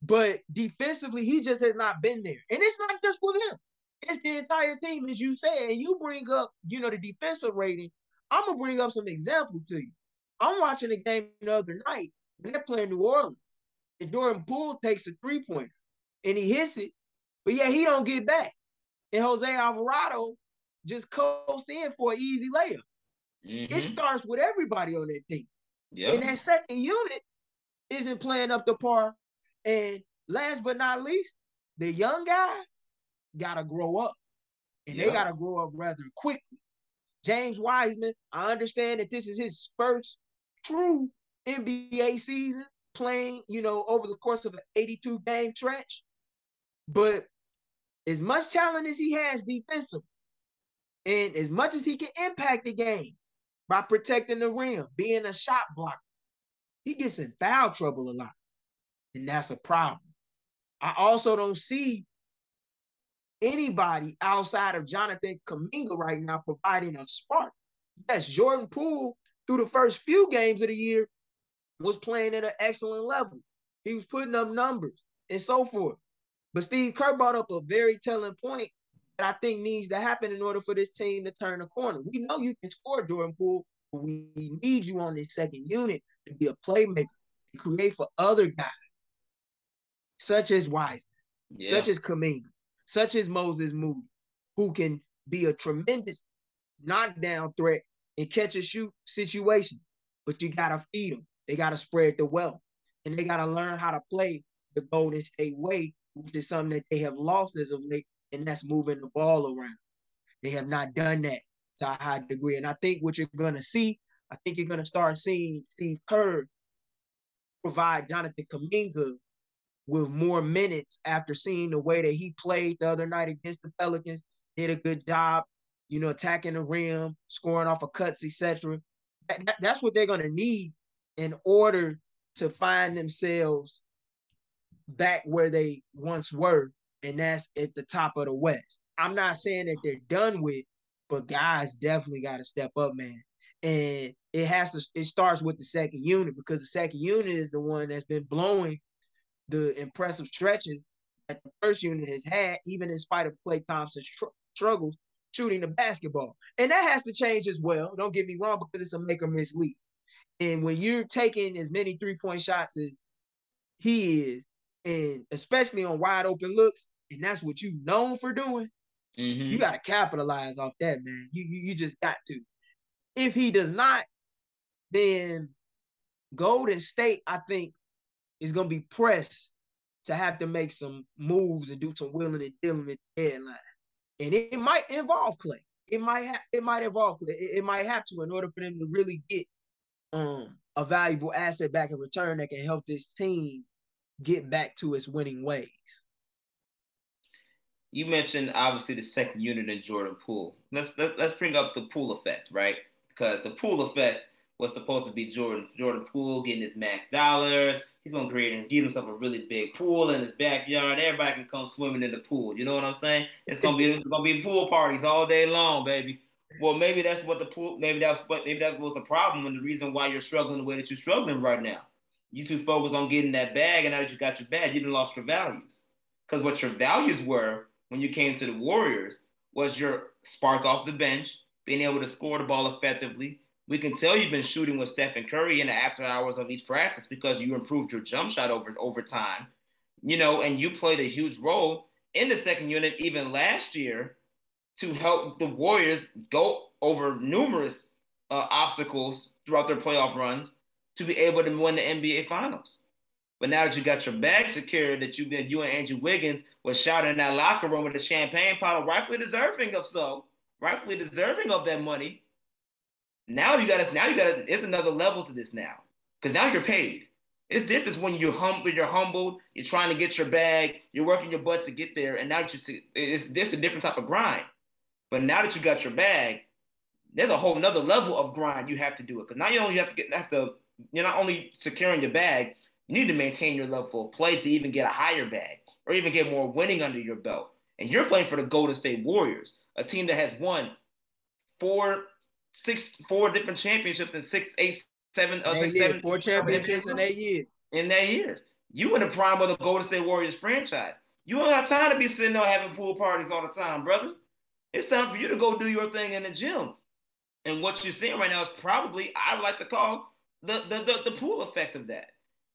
A: but defensively, he just has not been there. And it's not just with him. It's the entire team, as you said. And you bring up, you know, the defensive rating. I'm gonna bring up some examples to you. I'm watching a game the other night when they're playing New Orleans. And Jordan Poole takes a three-pointer and he hits it, but yeah, he don't get back. And Jose Alvarado just coast in for an easy layup. Mm-hmm. It starts with everybody on that team. Yep. And that second unit isn't playing up to par and last but not least, the young guys gotta grow up. And they gotta grow up rather quickly. James Wiseman, I understand that this is his first true NBA season playing, you know, over the course of an 82 game stretch. But as much talent as he has defensively, and as much as he can impact the game by protecting the rim, being a shot blocker, he gets in foul trouble a lot and that's a problem. I also don't see anybody outside of Jonathan Kuminga right now providing a spark. Yes, Jordan Poole through the first few games of the year was playing at an excellent level. He was putting up numbers and so forth. But Steve Kerr brought up a very telling point that I think needs to happen in order for this team to turn the corner. We know you can score, Jordan Poole, but we need you on this second unit to be a playmaker, to create for other guys such as Wiseman, yeah. such as Kuminga, such as Moses Moody, who can be a tremendous knockdown threat and catch a shoot situation. But you gotta feed them. They gotta spread the wealth, and they gotta learn how to play the Golden State way, which is something that they have lost as of late, and that's moving the ball around. They have not done that to a high degree, and I think what you're gonna see, I think you're gonna start seeing Steve Kerr provide Jonathan Kuminga with more minutes after seeing the way that he played the other night against the Pelicans. Did a good job, you know, attacking the rim, scoring off of cuts, etc. That, that, that's what they're gonna need in order to find themselves back where they once were, and that's at the top of the West. I'm not saying that they're done with, but guys definitely got to step up, man. And it has to. It starts with the second unit because the second unit is the one that's been blowing the impressive stretches that the first unit has had, even in spite of Klay Thompson's tr- struggles shooting the basketball. And that has to change as well. Don't get me wrong, because it's a make or miss league. And when you're taking as many three point shots as he is, and especially on wide open looks, and that's what you're known for doing, mm-hmm. you got to capitalize off that, man. You, you you just got to. If he does not, then Golden State, I think, is gonna be pressed to have to make some moves and do some willing and dealing at the deadline. And it, it, might involve Klay. It might have it might involve Klay. It, it, might have to in order for them to really get um a valuable asset back in return that can help this team get back to its winning ways.
B: You mentioned obviously the second unit in Jordan Poole. Let's let, us let us bring up the Poole effect, right? Because the Poole effect was supposed to be Jordan Jordan Poole getting his max dollars. He's gonna create and get himself a really big pool in his backyard. Everybody can come swimming in the pool. You know what I'm saying? It's gonna be it's gonna be pool parties all day long, baby. Well, maybe that's what the pool. Maybe that's what maybe that was the problem and the reason why you're struggling the way that you're struggling right now. You too focused on getting that bag, and now that you got your bag, you done lost your values. Because what your values were when you came to the Warriors was your spark off the bench, being able to score the ball effectively, we can tell you've been shooting with Stephen Curry in the after hours of each practice because you improved your jump shot over over time. You know, and you played a huge role in the second unit even last year to help the Warriors go over numerous uh, obstacles throughout their playoff runs to be able to win the NBA Finals. But now that you got your bag secured, that you've been you and Andrew Wiggins was shouting in that locker room with a champagne bottle, rightfully deserving of so, rightfully deserving of that money. Now you got to now you got to it's another level to this now because now you're paid. It's different when you're humble, you're humbled, you're trying to get your bag, you're working your butt to get there, and now that you see, it's this a different type of grind. But now that you got your bag, there's a whole nother level of grind you have to do it because now you only have to get have to you're not only securing your bag, you need to maintain your level of play to even get a higher bag or even get more winning under your belt. And you're playing for the Golden State Warriors, a team that has won four six, four different championships in six, eight, seven, uh, six,
A: seven, four championships in eight years.
B: In eight years, you in the prime of the Golden State Warriors franchise. You don't have time to be sitting there having pool parties all the time, brother. It's time for you to go do your thing in the gym. And what you're seeing right now is probably I would like to call the the the, the pool effect of that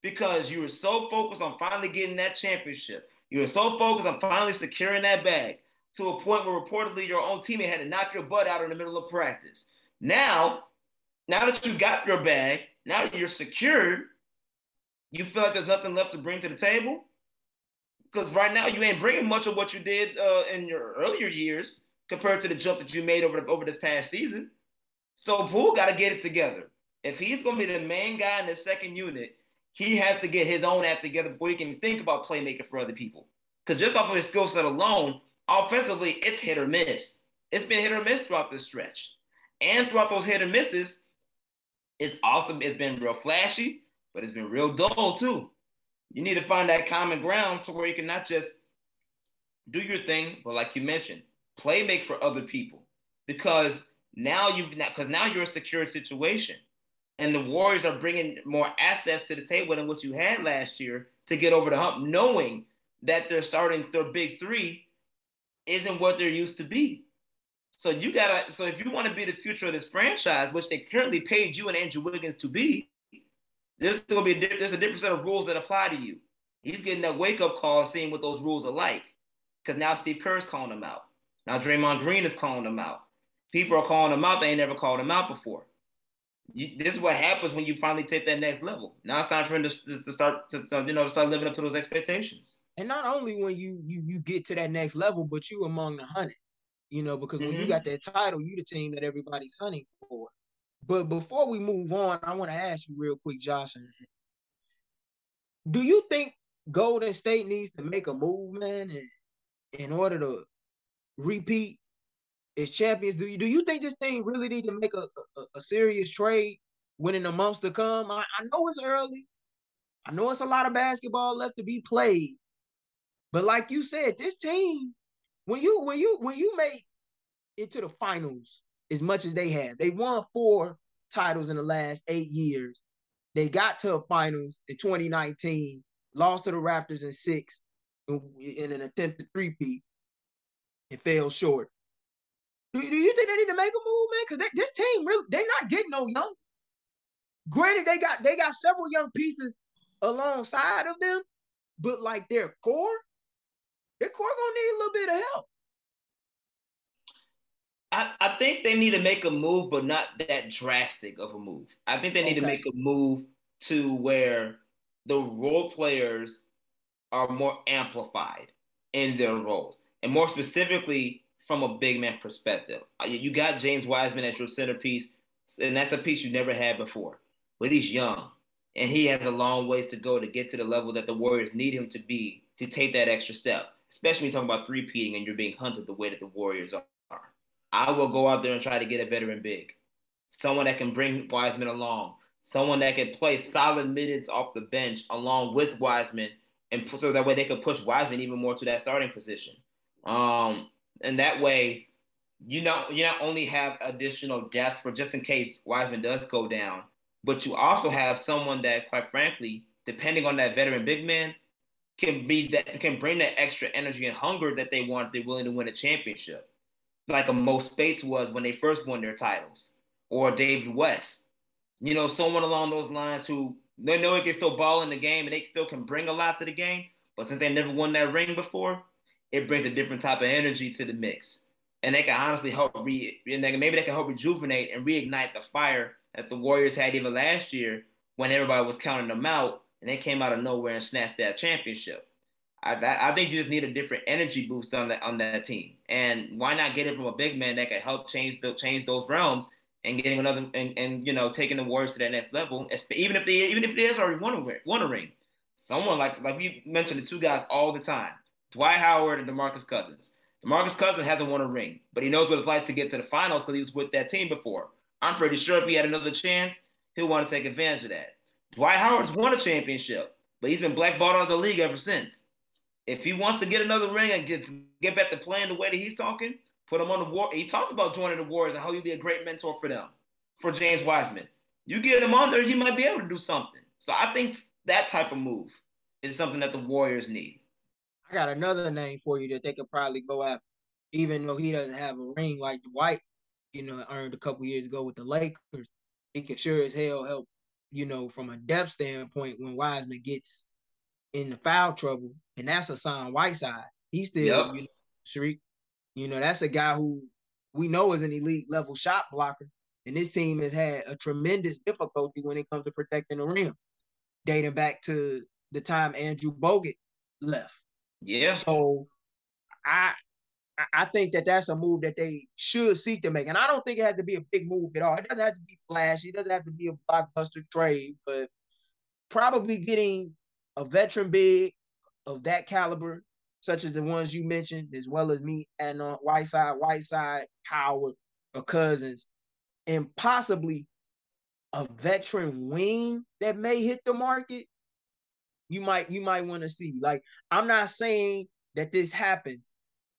B: because you were so focused on finally getting that championship. You were so focused on finally securing that bag to a point where reportedly your own teammate had to knock your butt out in the middle of practice. Now, now that you got your bag, now that you're secured, you feel like there's nothing left to bring to the table? Because right now you ain't bringing much of what you did uh, in your earlier years compared to the jump that you made over the, over this past season. So Poole got to get it together. If he's going to be the main guy in the second unit, he has to get his own act together before he can think about playmaking for other people. Because just off of his skill set alone, offensively, it's hit or miss. It's been hit or miss throughout this stretch. And throughout those hit and misses, it's awesome. It's been real flashy, but it's been real dull too. You need to find that common ground to where you can not just do your thing, but like you mentioned, play make for other people. Because now you because now you're a secure situation, and the Warriors are bringing more assets to the table than what you had last year to get over the hump, knowing that they're starting their big three isn't what they're used to be. So you gotta. So if you want to be the future of this franchise, which they currently paid you and Andrew Wiggins to be, there's gonna be a, there's a different set of rules that apply to you. He's getting that wake up call, seeing what those rules are like, because now Steve Kerr's calling him out. Now Draymond Green is calling him out. People are calling him out. They ain't never called him out before. You, this is what happens when you finally take that next level. Now it's time for him to, to start to, to you know start living up to those expectations.
A: And not only when you you you get to that next level, but you among the hundred you know, because mm-hmm. when you mm-hmm. got that title, you the team that everybody's hunting for. But before we move on, I want to ask you real quick, Josh. Do you think Golden State needs to make a move, man, in, in order to repeat as champions. Do you do you think this team really need to make a, a, a serious trade when in the months to come? I, I know it's early. I know it's a lot of basketball left to be played. But like you said, this team, when you when you when you make it to the finals as much as they have, they won four titles in the last eight years. They got to a finals in 2019, lost to the Raptors in six in, in an attempt to three-peat and fell short. Do, do you think they need to make a move, man? Because this team really they're not getting no young. Granted, they got they got several young pieces alongside of them, but like their core, their core gonna need a little bit of help.
B: I, I think they need to make a move, but not that drastic of a move. I think they need okay. to make a move to where the role players are more amplified in their roles. And more specifically, from a big man perspective. Uh, you got James Wiseman as your centerpiece, and that's a piece you never had before. But he's young, and he has a long ways to go to get to the level that the Warriors need him to be to take that extra step. Especially when you talk about three-peating and you're being hunted the way that the Warriors are. I will go out there and try to get a veteran big, someone that can bring Wiseman along, someone that can play solid minutes off the bench along with Wiseman, and so that way they could push Wiseman even more to that starting position. Um, and that way, you know, you not only have additional depth for just in case Wiseman does go down, but you also have someone that, quite frankly, depending on that veteran big man, can be that can bring that extra energy and hunger that they want they're willing to win a championship, like a Mo Speights was when they first won their titles, or David West. You know, someone along those lines who they know they can still ball in the game and they still can bring a lot to the game, but since they never won that ring before, it brings a different type of energy to the mix. And they can honestly help re and they maybe they can help rejuvenate and reignite the fire that the Warriors had even last year when everybody was counting them out and they came out of nowhere and snatched that championship. I, I think you just need a different energy boost on that on that team. And why not get it from a big man that can help change the change those realms and getting another and, and you know taking the Warriors to that next level. Even if they even if there's already won a, won a ring, someone like like we mentioned the two guys all the time. Dwight Howard and DeMarcus Cousins. DeMarcus Cousins hasn't won a ring, but he knows what it's like to get to the finals because he was with that team before. I'm pretty sure if he had another chance, he'll want to take advantage of that. Dwight Howard's won a championship, but he's been blackballed out of the league ever since. If he wants to get another ring and get get back to playing the way that he's talking, put him on the war. He talked about joining the Warriors and how he'd be a great mentor for them, for James Wiseman. You get him on there, you might be able to do something. So I think that type of move is something that the Warriors need.
A: I got another name for you that they could probably go after, even though he doesn't have a ring like Dwight, you know, earned a couple years ago with the Lakers. He can sure as hell help, you know, from a depth standpoint when Wiseman gets in the foul trouble, and that's Hassan Whiteside. He's still, yep. you know. You know, that's a guy who we know is an elite level shot blocker, and this team has had a tremendous difficulty when it comes to protecting the rim, dating back to the time Andrew Bogut left.
B: Yeah.
A: So I I think that that's a move that they should seek to make, and I don't think it has to be a big move at all. It doesn't have to be flashy. It doesn't have to be a blockbuster trade, but probably getting a veteran big of that caliber, such as the ones you mentioned, as well as me and uh, Whiteside, Whiteside, Howard, or Cousins, and possibly a veteran wing that may hit the market you might you might want to see. Like I'm not saying that this happens,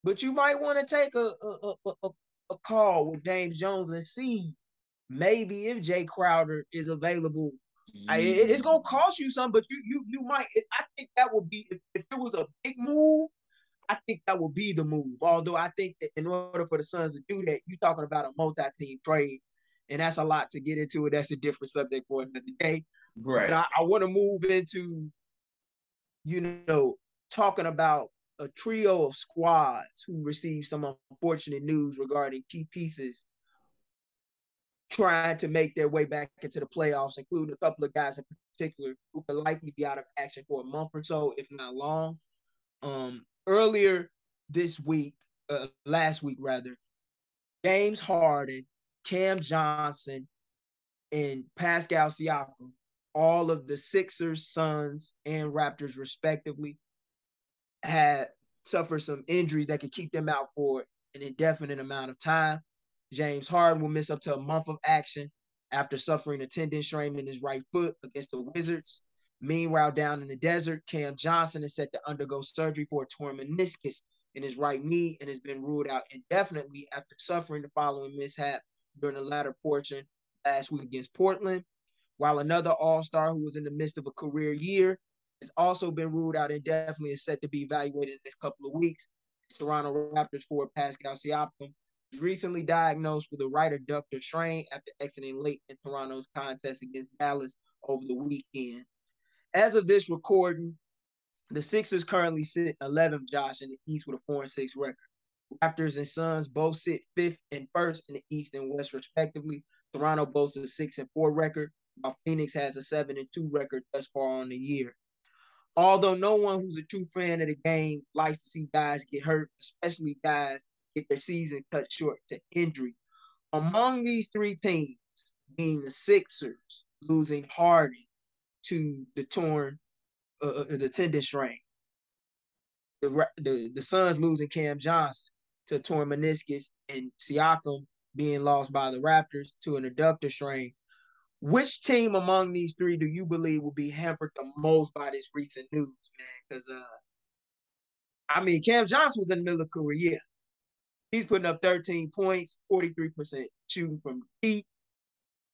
A: but you might want to take a a, a a call with James Jones and see maybe if Jae Crowder is available. Mm-hmm. I, it, it's gonna cost you some, but you you you might. I think that would be if, if it was a big move. I think that would be the move. Although I think that in order for the Suns to do that, you're talking about a multi-team trade, and that's a lot to get into. It that's a different subject for another day.
B: Right.
A: But I, I want to move into you know, talking about a trio of squads who received some unfortunate news regarding key pieces trying to make their way back into the playoffs, including a couple of guys in particular who could likely be out of action for a month or so, if not long. Um, earlier this week, uh, last week rather, James Harden, Cam Johnson, and Pascal Siakam all of the Sixers, Suns, and Raptors, respectively, had suffered some injuries that could keep them out for an indefinite amount of time. James Harden will miss up to a month of action after suffering a tendon strain in his right foot against the Wizards. Meanwhile, down in the desert, Cam Johnson is set to undergo surgery for a torn meniscus in his right knee and has been ruled out indefinitely after suffering the following mishap during the latter portion last week against Portland. While another All Star who was in the midst of a career year has also been ruled out indefinitely and is set to be evaluated in this couple of weeks. Toronto Raptors forward Pascal Siakam was recently diagnosed with a right adductor strain after exiting late in Toronto's contest against Dallas over the weekend. As of this recording, the Sixers currently sit 11th, Josh, in the East with a 4 and 6 record. Raptors and Suns both sit fifth and first in the East and West, respectively. Toronto boasts a 6 and 4 record, while Phoenix has a 7 and 2 record thus far on the year. Although no one who's a true fan of the game likes to see guys get hurt, especially guys get their season cut short to injury. Among these three teams, being the Sixers losing Harden to the torn, uh, uh the tendon strain, the, the the Suns losing Cam Johnson to torn meniscus, and Siakam being lost by the Raptors to an adductor strain. Which team among these three do you believe will be hampered the most by this recent news, man? Because uh, I mean, Cam Johnson was in the middle of career. He's putting up 13 points, 43% shooting from deep.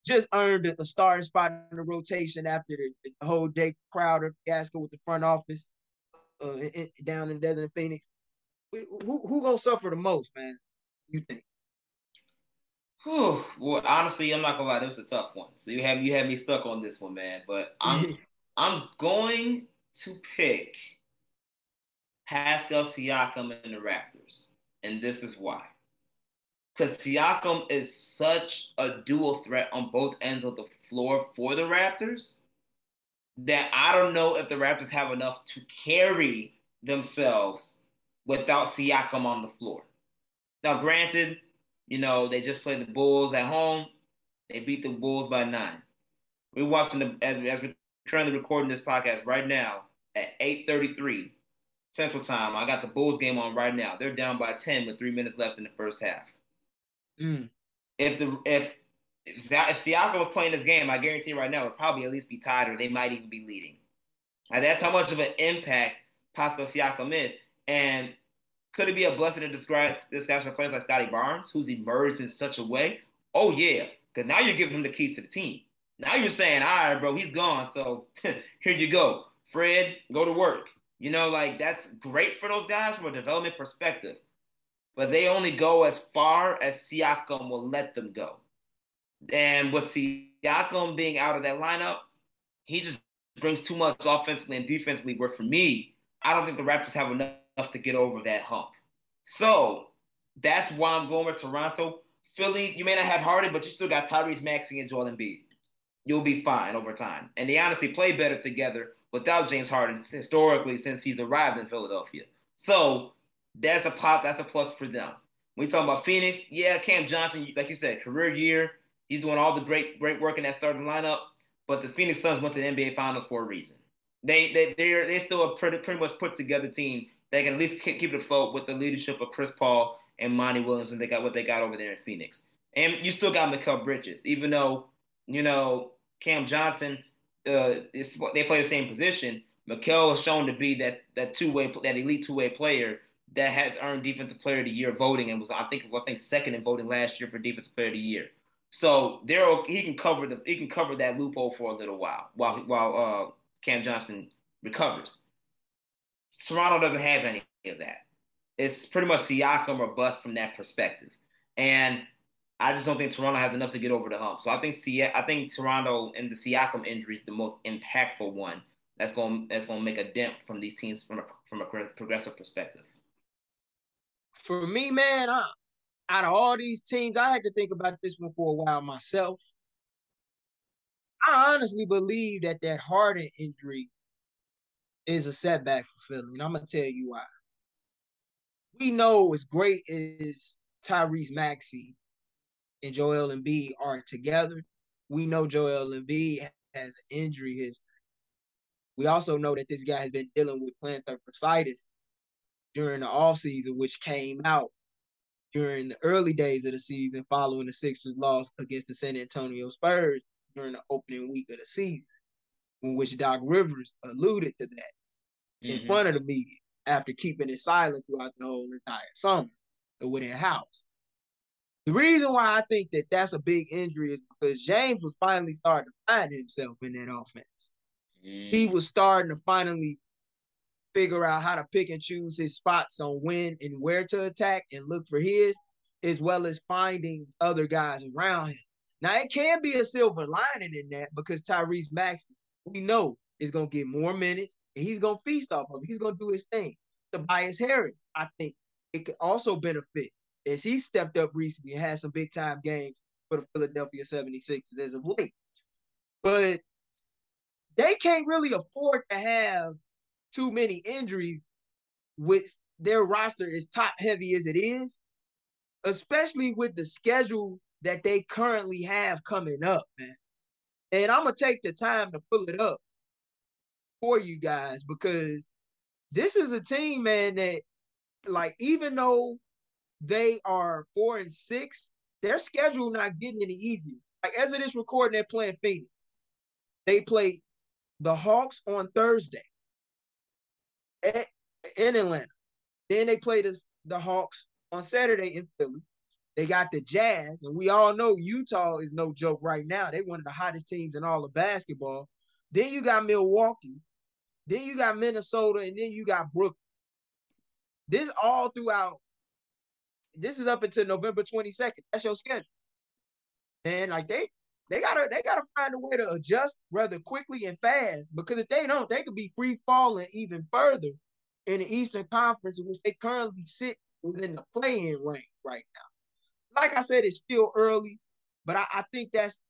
A: Just earned a starting spot in the rotation after the, the whole Jae Crowder fiasco with the front office uh, in, down in Desert Phoenix. Who who gonna suffer the most, man? You think?
B: Whew. Well, honestly, I'm not gonna lie, that was a tough one. So you have you had me stuck on this one, man. But I'm *laughs* I'm going to pick Pascal Siakam and the Raptors, and this is why. Because Siakam is such a dual threat on both ends of the floor for the Raptors that I don't know if the Raptors have enough to carry themselves without Siakam on the floor. Now, granted, you know, they just played the Bulls at home. They beat the Bulls by nine. We're watching the as, as we're currently recording this podcast right now at 8:33 Central Time. I got the Bulls game on right now. They're down by 10 with three minutes left in the first half. Mm. If the if if, if Siakam was playing this game, I guarantee right now it would probably at least be tied or they might even be leading. And that's how much of an impact Pascal Siakam is. And could it be a blessing in disguise, for players like Scottie Barnes, who's emerged in such a way? Oh yeah, because now you're giving him the keys to the team. Now you're saying, all right, bro, he's gone, so *laughs* here you go, Fred, go to work. You know, like that's great for those guys from a development perspective, but they only go as far as Siakam will let them go. And with Siakam being out of that lineup, he just brings too much offensively and defensively. Where for me, I don't think the Raptors have enough to get over that hump. So that's why I'm going with Toronto. Philly, you may not have Harden, but you still got Tyrese Maxey and Joel Embiid. You'll be fine over time. And they honestly play better together without James Harden historically since he's arrived in Philadelphia. So that's a pop, that's a plus for them. When we talk about Phoenix, yeah, Cam Johnson, like you said, career year. He's doing all the great, great work in that starting lineup. But the Phoenix Suns went to the NBA Finals for a reason. They they they're they still a pretty pretty much put together team they can at least keep it afloat with the leadership of Chris Paul and Monty Williams, and they got what they got over there in Phoenix. And you still got Mikal Bridges, even though you know Cam Johnson, uh, is, they play the same position. Mikal has shown to be that that two way that elite two way player that has earned Defensive Player of the Year voting and was I think I think second in voting last year for Defensive Player of the Year. So there he can cover the he can cover that loophole for a little while while while uh, Cam Johnson recovers. Toronto doesn't have any of that. It's pretty much Siakam or bust from that perspective. And I just don't think Toronto has enough to get over the hump. So I think I think Toronto and the Siakam injury is the most impactful one. That's going that's going to make a dent from these teams from a from a progressive perspective.
A: For me, man, I, out of all these teams, I had to think about this one for a while myself. I honestly believe that that Harden injury is a setback for Philly, and I'm gonna tell you why. We know as great as Tyrese Maxey and Joel Embiid are together. We know Joel Embiid has an injury history. We also know that this guy has been dealing with plantar fasciitis during the offseason, which came out during the early days of the season following the Sixers loss against the San Antonio Spurs during the opening week of the season, in which Doc Rivers alluded to that mm-hmm. in front of the media after keeping it silent throughout the whole entire summer within house. The reason why I think that that's a big injury is because James was finally starting to find himself in that offense. Mm. He was starting to finally figure out how to pick and choose his spots on when and where to attack and look for his, as well as finding other guys around him. Now it can be a silver lining in that because Tyrese Maxey, we know, is gonna get more minutes and he's gonna feast off of it. He's gonna do his thing. Tobias Harris, I think it could also benefit as he stepped up recently and had some big time games for the Philadelphia 76ers as of late. But they can't really afford to have too many injuries with their roster is top heavy as it is, especially with the schedule that they currently have coming up, man. And I'm gonna take the time to pull it up for you guys because this is a team, man, that like even though they are four and six, their schedule not getting any easier. Like as it is recording, they're playing Phoenix. They play the Hawks on Thursday at, in Atlanta. Then they play the, the Hawks on Saturday in Philly. They got the Jazz, and we all know Utah is no joke right now. They one of the hottest teams in all of basketball. Then you got Milwaukee. Then you got Minnesota, and then you got Brooklyn. This all throughout. This is up until November 22nd. That's your schedule. And like they they gotta they gotta find a way to adjust rather quickly and fast because if they don't, they could be free falling even further in the Eastern Conference, which they currently sit within the playing range right now. Like I said, it's still early, but I, I think that's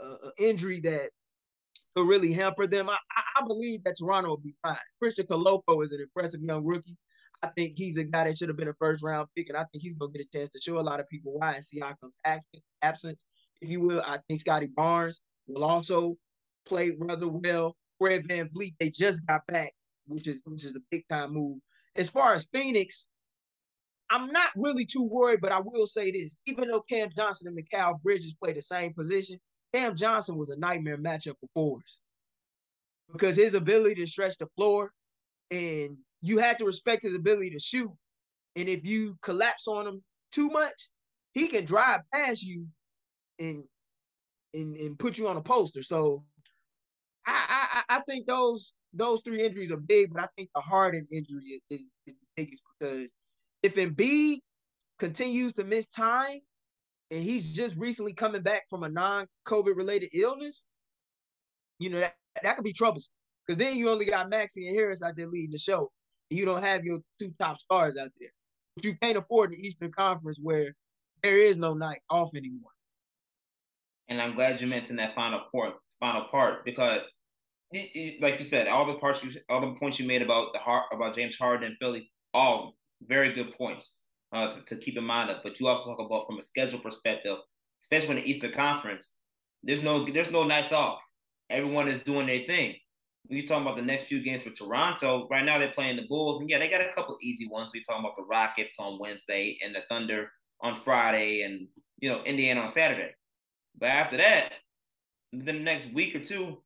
A: an injury that could really hamper them. I, I believe that Toronto will be fine. Christian Koloko is an impressive young rookie. I think he's a guy that should have been a first round pick, and I think he's gonna get a chance to show a lot of people why and see how Siakam's absence if you will. I think Scottie Barnes will also play rather well. Fred VanVleet, they just got back, which is which is a big time move. As far as Phoenix, I'm not really too worried, but I will say this: even though Cam Johnson and Mikal Bridges play the same position, Cam Johnson was a nightmare matchup for Forrest because his ability to stretch the floor, and you have to respect his ability to shoot. And if you collapse on him too much, he can drive past you and and and put you on a poster. So I I, I think those those three injuries are big, but I think the Harden injury is, is, is the biggest because if Embiid continues to miss time and he's just recently coming back from a non-COVID related illness, you know, that, that could be troublesome. Because then you only got Maxey and Harris out there leading the show. And you don't have your two top stars out there. But you can't afford the Eastern Conference where there is no night off anymore
B: and I'm glad you mentioned that final part, final part because, it, it, like you said, all the parts, you, all the points you made about the heart, about James Harden and Philly, all very good points uh, to, to, keep in mind. Of. But you also talk about from a schedule perspective, especially in the Eastern Conference, there's no there's no nights off. Everyone is doing their thing. When you talking about the next few games for Toronto, right now they're playing the Bulls, and yeah, they got a couple easy ones. We talking about the Rockets on Wednesday and the Thunder on Friday, and you know Indiana on Saturday. But after that, the next week or two,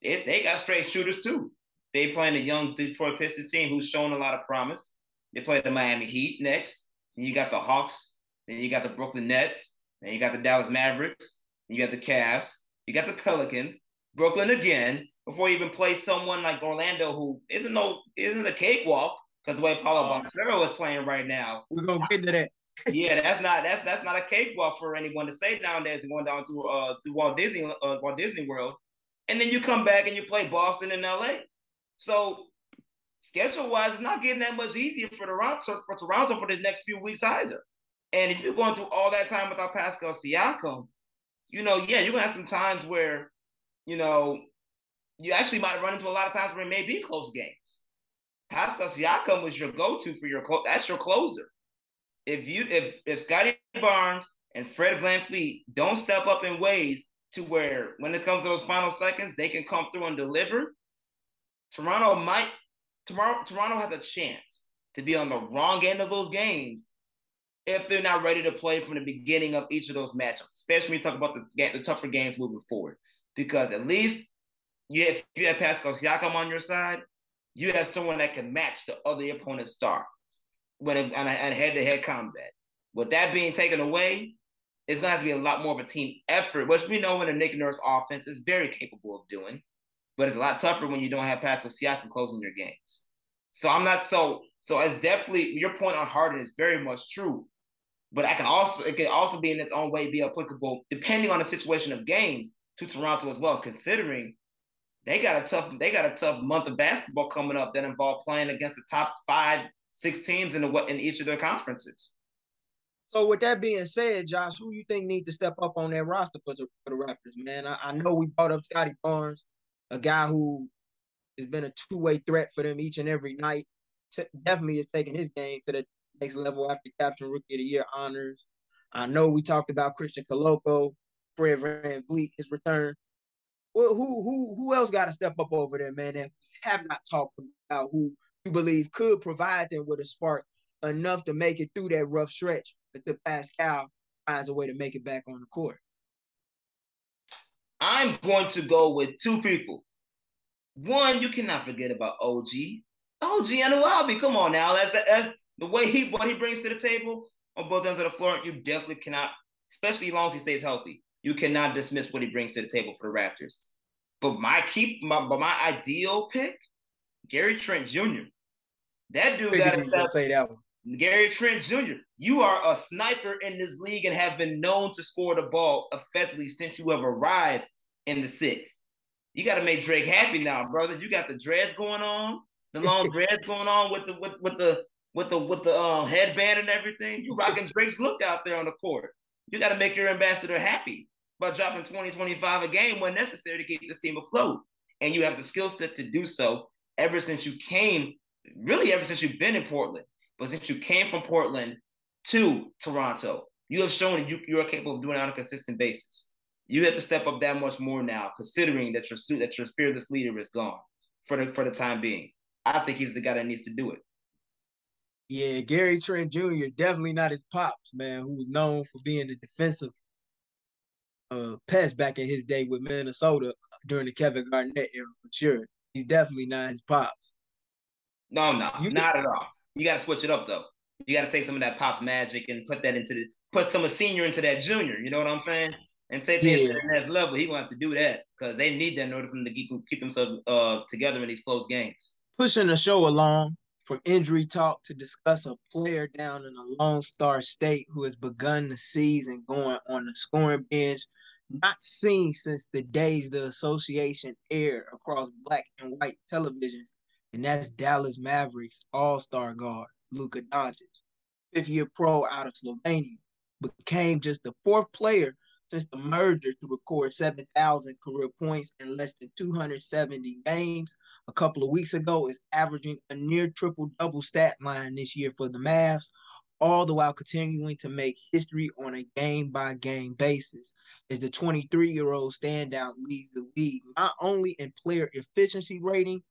B: it, they got straight shooters too. They playing a young Detroit Pistons team who's shown a lot of promise. They play the Miami Heat next. Then you got the Hawks. Then you got the Brooklyn Nets. Then you got the Dallas Mavericks. You got the Cavs. You got the Pelicans. Brooklyn again. Before you even play someone like Orlando, who isn't no isn't a cakewalk because the way Paolo Banchero is playing right now.
A: We're gonna get into that *laughs*
B: yeah, that's not that's that's not a cakewalk for anyone to say nowadays. Going down through uh through Walt Disney uh, Walt Disney World, and then you come back and you play Boston and L.A. So schedule wise, it's not getting that much easier for Toronto for Toronto for this next few weeks either. And if you're going through all that time without Pascal Siakam, you know, yeah, you're gonna have some times where, you know, you actually might run into a lot of times where it may be close games. Pascal Siakam was your go-to for your close. That's your closer if you if if Scottie Barnes and Fred VanVleet don't step up in ways to where when it comes to those final seconds, they can come through and deliver, Toronto might tomorrow Toronto has a chance to be on the wrong end of those games if they're not ready to play from the beginning of each of those matchups, especially when you talk about the, the tougher games moving forward. Because at least you if you have Pascal Siakam on your side, you have someone that can match the other opponent's star when on a head-to-head combat. With that being taken away, it's gonna have to be a lot more of a team effort, which we know in a Nick Nurse offense is very capable of doing. But it's a lot tougher when you don't have Pascal Siakam closing your games. So I'm not so so it's definitely your point on Harden is very much true. But I can also it can also be in its own way be applicable depending on the situation of games to Toronto as well, considering they got a tough they got a tough month of basketball coming up that involve playing against the top five, six teams in the in each of their conferences.
A: So with that being said, Josh, who you think need to step up on that roster for the for the Raptors, man? I, I know we brought up Scottie Barnes, a guy who has been a two way threat for them each and every night. T- definitely is taking his game to the next level after capturing Rookie of the Year honors. I know we talked about Christian Koloko, Fred VanVleet, his return. Well, who who who else got to step up over there, man? And have not talked about who you believe could provide them with a spark enough to make it through that rough stretch until Pascal finds a way to make it back on the court.
B: I'm going to go with two people. One, you cannot forget about OG. OG Anunoby. Come on now. That's, that's the way he what he brings to the table on both ends of the floor. You definitely cannot, especially as long as he stays healthy. You cannot dismiss what he brings to the table for the Raptors. But my keep my but my ideal pick, Gary Trent Jr. That dude got to say that one. Gary Trent Jr., you are a sniper in this league and have been known to score the ball effectively since you have arrived in the six. You got to make Drake happy now, brother. You got the dreads going on, the long *laughs* dreads going on with the with, with the with the with the uh, headband and everything. You rocking Drake's look out there on the court. You got to make your ambassador happy by dropping 20, 25 a game when necessary to keep this team afloat. And you have the skill set to do so ever since you came, really ever since you've been in Portland. But since you came from Portland to Toronto, you have shown that you, you are capable of doing it on a consistent basis. You have to step up that much more now, considering that your that your fearless leader is gone for the for the time being. I think he's the guy that needs to do it.
A: Yeah, Gary Trent Jr. definitely not his pops, man, who was known for being a defensive uh, pest back in his day with Minnesota during the Kevin Garnett era for sure. He's definitely not his pops.
B: No, no, you not can, at all. You got to switch it up though. You got to take some of that pop magic and put that into the put some of senior into that junior. You know what I'm saying? And take yeah. to the next level. He gonna have to do that because they need that in order for them to keep, keep themselves uh, together in these close games.
A: Pushing the show along from injury talk to discuss a player down in a Lone Star State who has begun the season going on the scoring bench, not seen since the days the association aired across black and white televisions and that's Dallas Mavericks All-Star guard Luka Doncic, fifth-year pro out of Slovenia, became just the fourth player since the merger to record 7,000 career points in less than 270 games. A couple of weeks ago, is averaging a near triple-double stat line this year for the Mavs, all the while continuing to make history on a game-by-game basis. As the 23-year-old standout leads the league not only in player efficiency rating,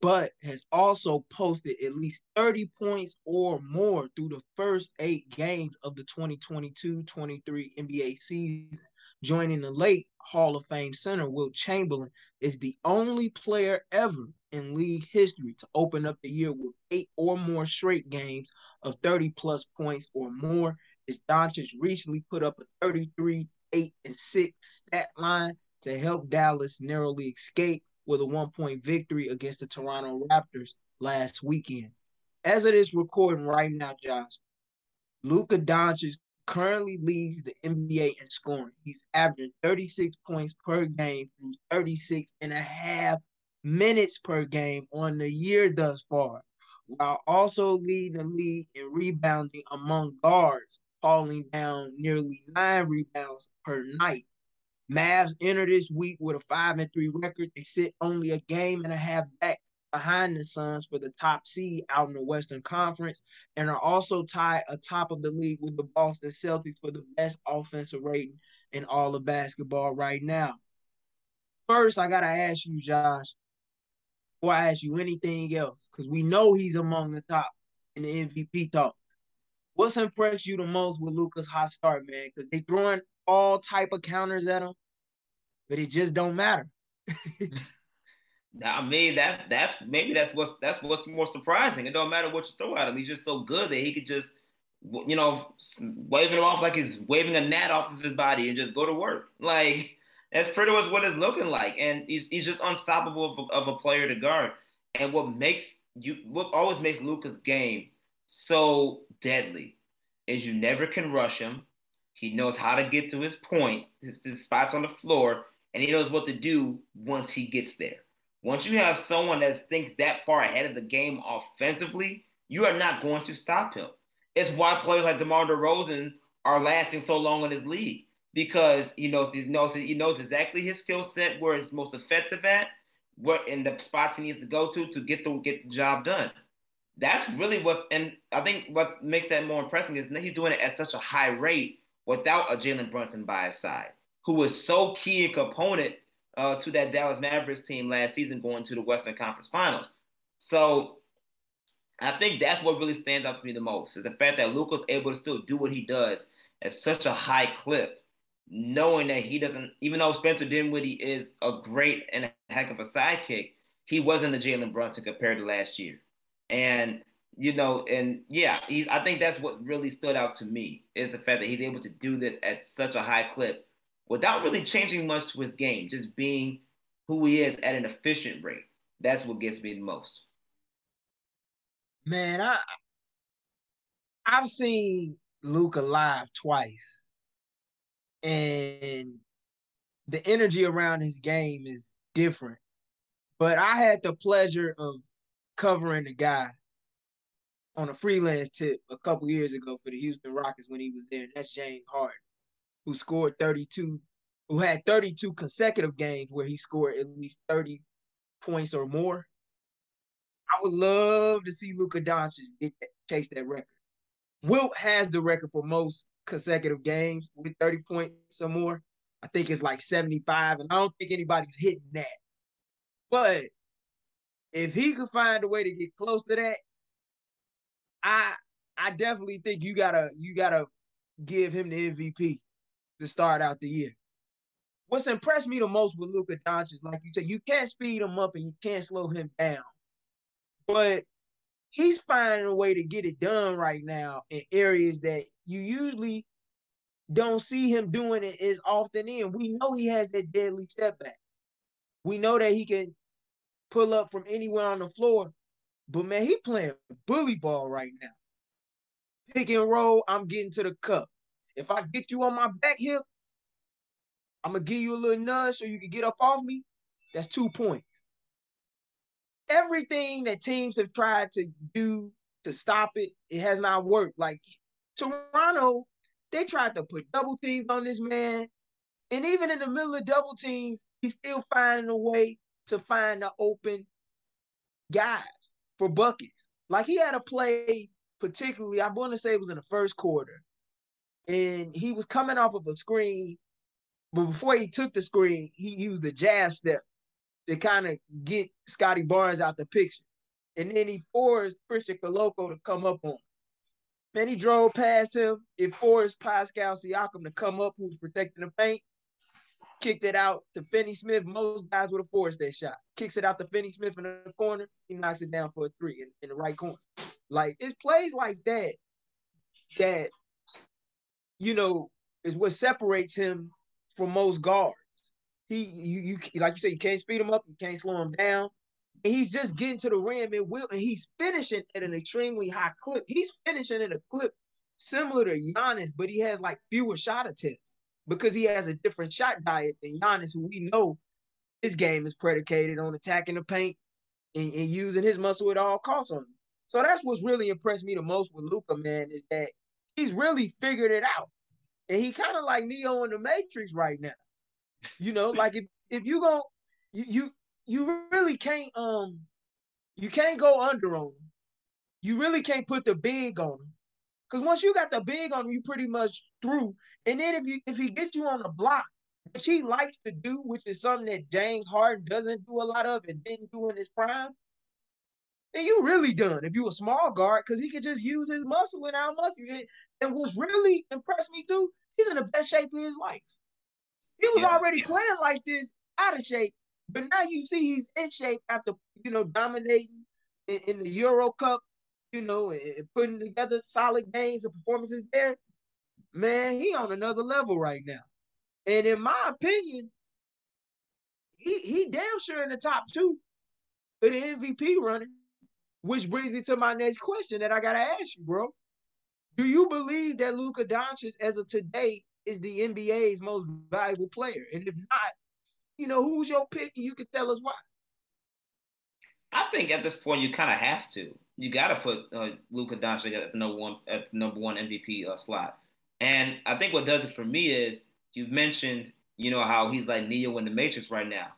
A: but has also posted at least 30 points or more through the first eight games of the 2022 23 NBA season. Joining the late Hall of Fame center, Wilt Chamberlain, is the only player ever in league history to open up the year with eight or more straight games of 30 plus points or more. As Doncic recently put up a 33, 8, and 6 stat line to help Dallas narrowly escape with a one point victory against the Toronto Raptors last weekend. As it is recording right now, Josh, Luka Doncic currently leads the NBA in scoring. He's averaging 36 points per game through 36 and a half minutes per game on the year thus far, while also leading the league in rebounding among guards, falling down nearly nine rebounds per night. Mavs enter this week with a five and three record. They sit only a game and a half back behind the Suns for the top seed out in the Western Conference, and are also tied atop of the league with the Boston Celtics for the best offensive rating in all of basketball right now. First, I gotta ask you, Josh, before I ask you anything else, because we know he's among the top in the MVP talks. What's impressed you the most with Luka's hot start, man? Because they throwing all type of counters at him, but it just don't matter. *laughs*
B: I mean that that's maybe that's what's that's what's more surprising. It don't matter what you throw at him; he's just so good that he could just, you know, waving him off like he's waving a gnat off of his body and just go to work. Like that's pretty much what it's looking like, and he's he's just unstoppable of of a player to guard. And what makes you what always makes Luka's game so deadly is you never can rush him. He knows how to get to his point, his, his spots on the floor, and he knows what to do once he gets there. Once you have someone that thinks that far ahead of the game offensively, you are not going to stop him. It's why players like DeMar DeRozan are lasting so long in this league because he knows he knows he knows exactly his skill set, where it's most effective at, what in the spots he needs to go to to get the get the job done. That's really what, and I think what makes that more impressive is that he's doing it at such a high rate without a Jalen Brunson by his side, who was so key a component uh, to that Dallas Mavericks team last season going to the Western Conference Finals. So I think that's what really stands out to me the most is the fact that Luka's able to still do what he does at such a high clip, knowing that he doesn't, even though Spencer Dinwiddie is a great and a heck of a sidekick, he wasn't a Jalen Brunson compared to last year. And you know, and yeah, I think that's what really stood out to me is the fact that he's able to do this at such a high clip without really changing much to his game, just being who he is at an efficient rate. That's what gets me the most.
A: Man, I I've seen Luka live twice, and the energy around his game is different. But I had the pleasure of covering the guy on a freelance tip a couple years ago for the Houston Rockets when he was there. And that's James Harden who scored 32, who had 32 consecutive games where he scored at least 30 points or more. I would love to see Luka Doncic get that, chase that record. Wilt has the record for most consecutive games with 30 points or more. I think it's like 75, and I don't think anybody's hitting that. But if he could find a way to get close to that, I I definitely think you gotta you gotta give him the MVP to start out the year. What's impressed me the most with Luka Doncic, like you said, you can't speed him up and you can't slow him down. But he's finding a way to get it done right now in areas that you usually don't see him doing it as often in. We know he has that deadly step back. We know that he can pull up from anywhere on the floor. But man, he playing bully ball right now. Pick and roll, I'm getting to the cup. If I get you on my back hip, I'm gonna give you a little nudge so you can get up off me. That's two points. Everything that teams have tried to do to stop it, it has not worked. Like Toronto, they tried to put double teams on this man. And even in the middle of double teams, he's still finding a way to find the open guys for buckets. Like he had a play, particularly, I want to say it was in the first quarter and he was coming off of a screen, but before he took the screen, he used the jab step to kind of get Scottie Barnes out the picture. And then he forced Christian Koloko to come up on him. Then he drove past him. It forced Pascal Siakam to come up, who's protecting the paint. Kicked it out to Finney Smith. Most guys would have forced that shot. Kicks it out to Finney Smith in the corner. He knocks it down for a three in, in the right corner. Like it's plays like that that you know, is what separates him from most guards. He, you, you, like you said, you can't speed him up, you can't slow him down. And he's just getting to the rim and will, and he's finishing at an extremely high clip. He's finishing at a clip similar to Giannis, but he has like fewer shot attempts because he has a different shot diet than Giannis, who we know his game is predicated on attacking the paint and, and using his muscle at all costs on him. So that's what's really impressed me the most with Luka, man, is that he's really figured it out. And he kind of like Neo in the Matrix right now. You know, like if if you go you you you really can't um you can't go under on him. You really can't put the big on him. Cause once you got the big on you pretty much through. And then if you if he gets you on the block, which he likes to do, which is something that James Harden doesn't do a lot of and didn't do in his prime, then you really done. If you a small guard, because he could just use his muscle and our muscle. And what's really impressed me too, he's in the best shape of his life. He was yeah. already playing like this, out of shape, but now you see he's in shape after you know dominating in, in the Euro Cup, you know, and putting together solid games and performances there. Man, he on another level right now. And in my opinion, he he damn sure in the top two for the MVP running. Which brings me to my next question that I gotta ask you, bro. Do you believe that Luka Doncic, as of today, is the NBA's most valuable player? And if not, you know, who's your pick? You can tell us why.
B: I think at this point you kind of have to. You got to put uh, Luka Doncic at the number one at the number one MVP uh, slot. And I think what does it for me is you've mentioned, you know, how he's like Neo in the Matrix right now.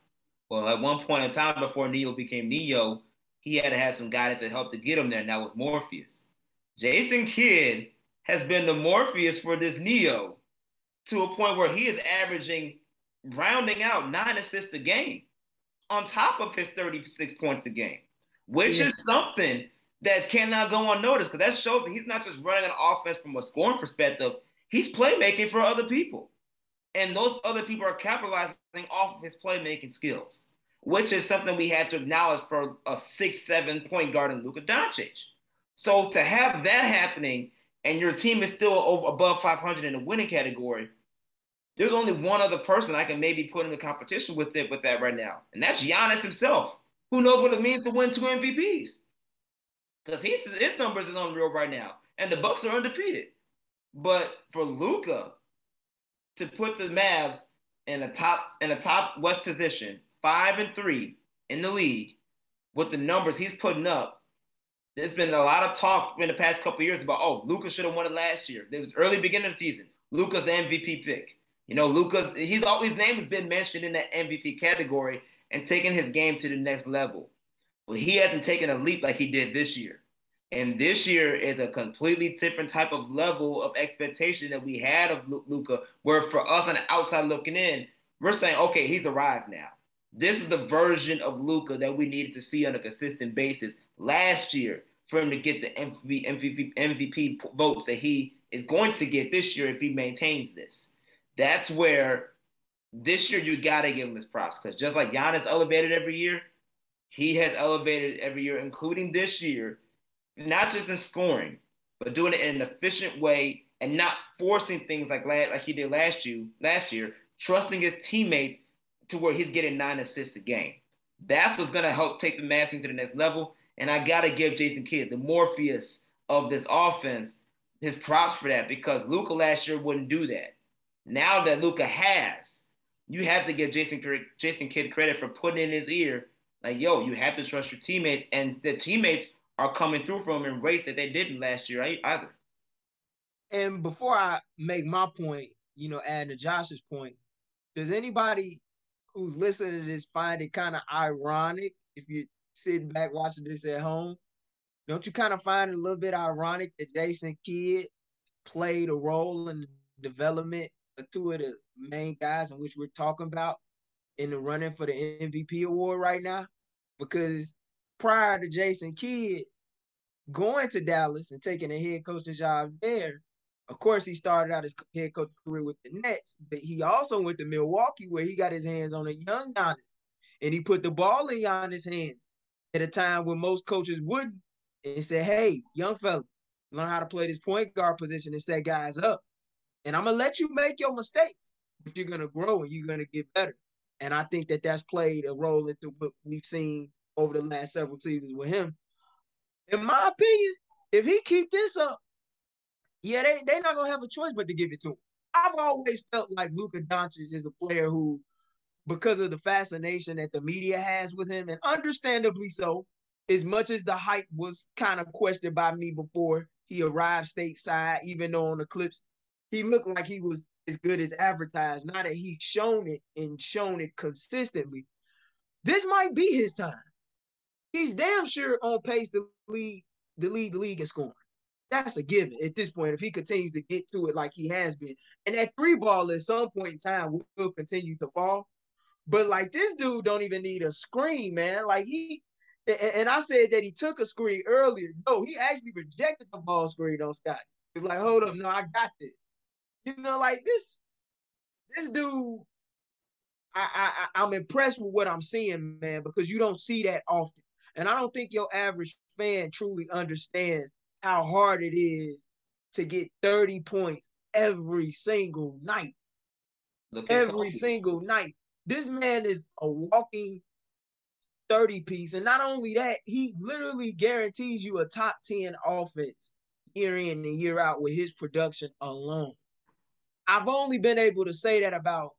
B: Well, at one point in time before Neo became Neo, he had to have some guidance to help to get him there. Now with Morpheus, Jason Kidd has been the Morpheus for this Neo to a point where he is averaging, rounding out nine assists a game on top of his 36 points a game, which yeah. is something that cannot go unnoticed because that shows that he's not just running an offense from a scoring perspective, he's playmaking for other people. And those other people are capitalizing off of his playmaking skills, which is something we have to acknowledge for a six, seven point guard in Luka Doncic. So to have that happening and your team is still over above 500 in the winning category, there's only one other person I can maybe put in the competition with it with that right now, and that's Giannis himself. Who knows what it means to win two MVPs? Because his numbers is unreal right now, and the Bucks are undefeated. But for Luka to put the Mavs in a top in a top West position, five and three in the league, with the numbers he's putting up, there's been a lot of talk in the past couple years about oh Luka should have won it last year. It was early beginning of the season. Luka's the MVP pick. You know, Luka's he's always name has been mentioned in that MVP category and taking his game to the next level. He hasn't taken a leap like he did this year. And this year is a completely different type of level of expectation that we had of Luka, where for us on the outside looking in, we're saying, okay, he's arrived now. This is the version of Luka that we needed to see on a consistent basis last year for him to get the MVP, MVP, MVP votes that he is going to get this year if he maintains this that's where this year you got to give him his props because just like Giannis elevated every year, he has elevated every year, including this year, not just in scoring, but doing it in an efficient way and not forcing things like like he did last year. Last year, trusting his teammates to where he's getting nine assists a game. That's what's gonna help take the Mavs to the next level. And I gotta give Jason Kidd, the Morpheus of this offense, his props for that because Luka last year wouldn't do that. Now that Luka has, you have to give Jason Jason Kidd credit for putting in his ear, like, yo, you have to trust your teammates, and the teammates are coming through from in race that they didn't last year either.
A: And before I make my point, you know, adding to Josh's point, does anybody who's listening to this find it kind of ironic if you're sitting back watching this at home? Don't you kind of find it a little bit ironic that Jason Kidd played a role in the development of two of the main guys in which we're talking about in the running for the MVP award right now. Because prior to Jason Kidd going to Dallas and taking a head coaching job there, of course, he started out his head coach career with the Nets, but he also went to Milwaukee where he got his hands on a young Giannis. And he put the ball in Giannis' hands at a time when most coaches wouldn't and said, hey, young fella, learn how to play this point guard position and set guys up. And I'm gonna let you make your mistakes, but you're gonna grow and you're gonna get better. And I think that that's played a role into what we've seen over the last several seasons with him. In my opinion, if he keep this up, yeah, they they're not gonna have a choice but to give it to him. I've always felt like Luka Doncic is a player who, because of the fascination that the media has with him, and understandably so, as much as the hype was kind of questioned by me before he arrived stateside, even though on the clips he looked like he was as good as advertised. Now that he's shown it and shown it consistently, this might be his time. He's damn sure on pace to lead the lead the league in scoring. That's a given at this point. If he continues to get to it like he has been, and that three ball at some point in time will, will continue to fall. But like this dude don't even need a screen, man. Like he and I said that he took a screen earlier. No, he actually rejected the ball screen on Scott. He's like, hold up, no, I got this. You know, like this, this dude, I, I I'm impressed with what I'm seeing, man, because you don't see that often. And I don't think your average fan truly understands how hard it is to get 30 points every single night. Every single night. This man is a walking 30 piece. And not only that, he literally guarantees you a top 10 offense year in and year out with his production alone. I've only been able to say that about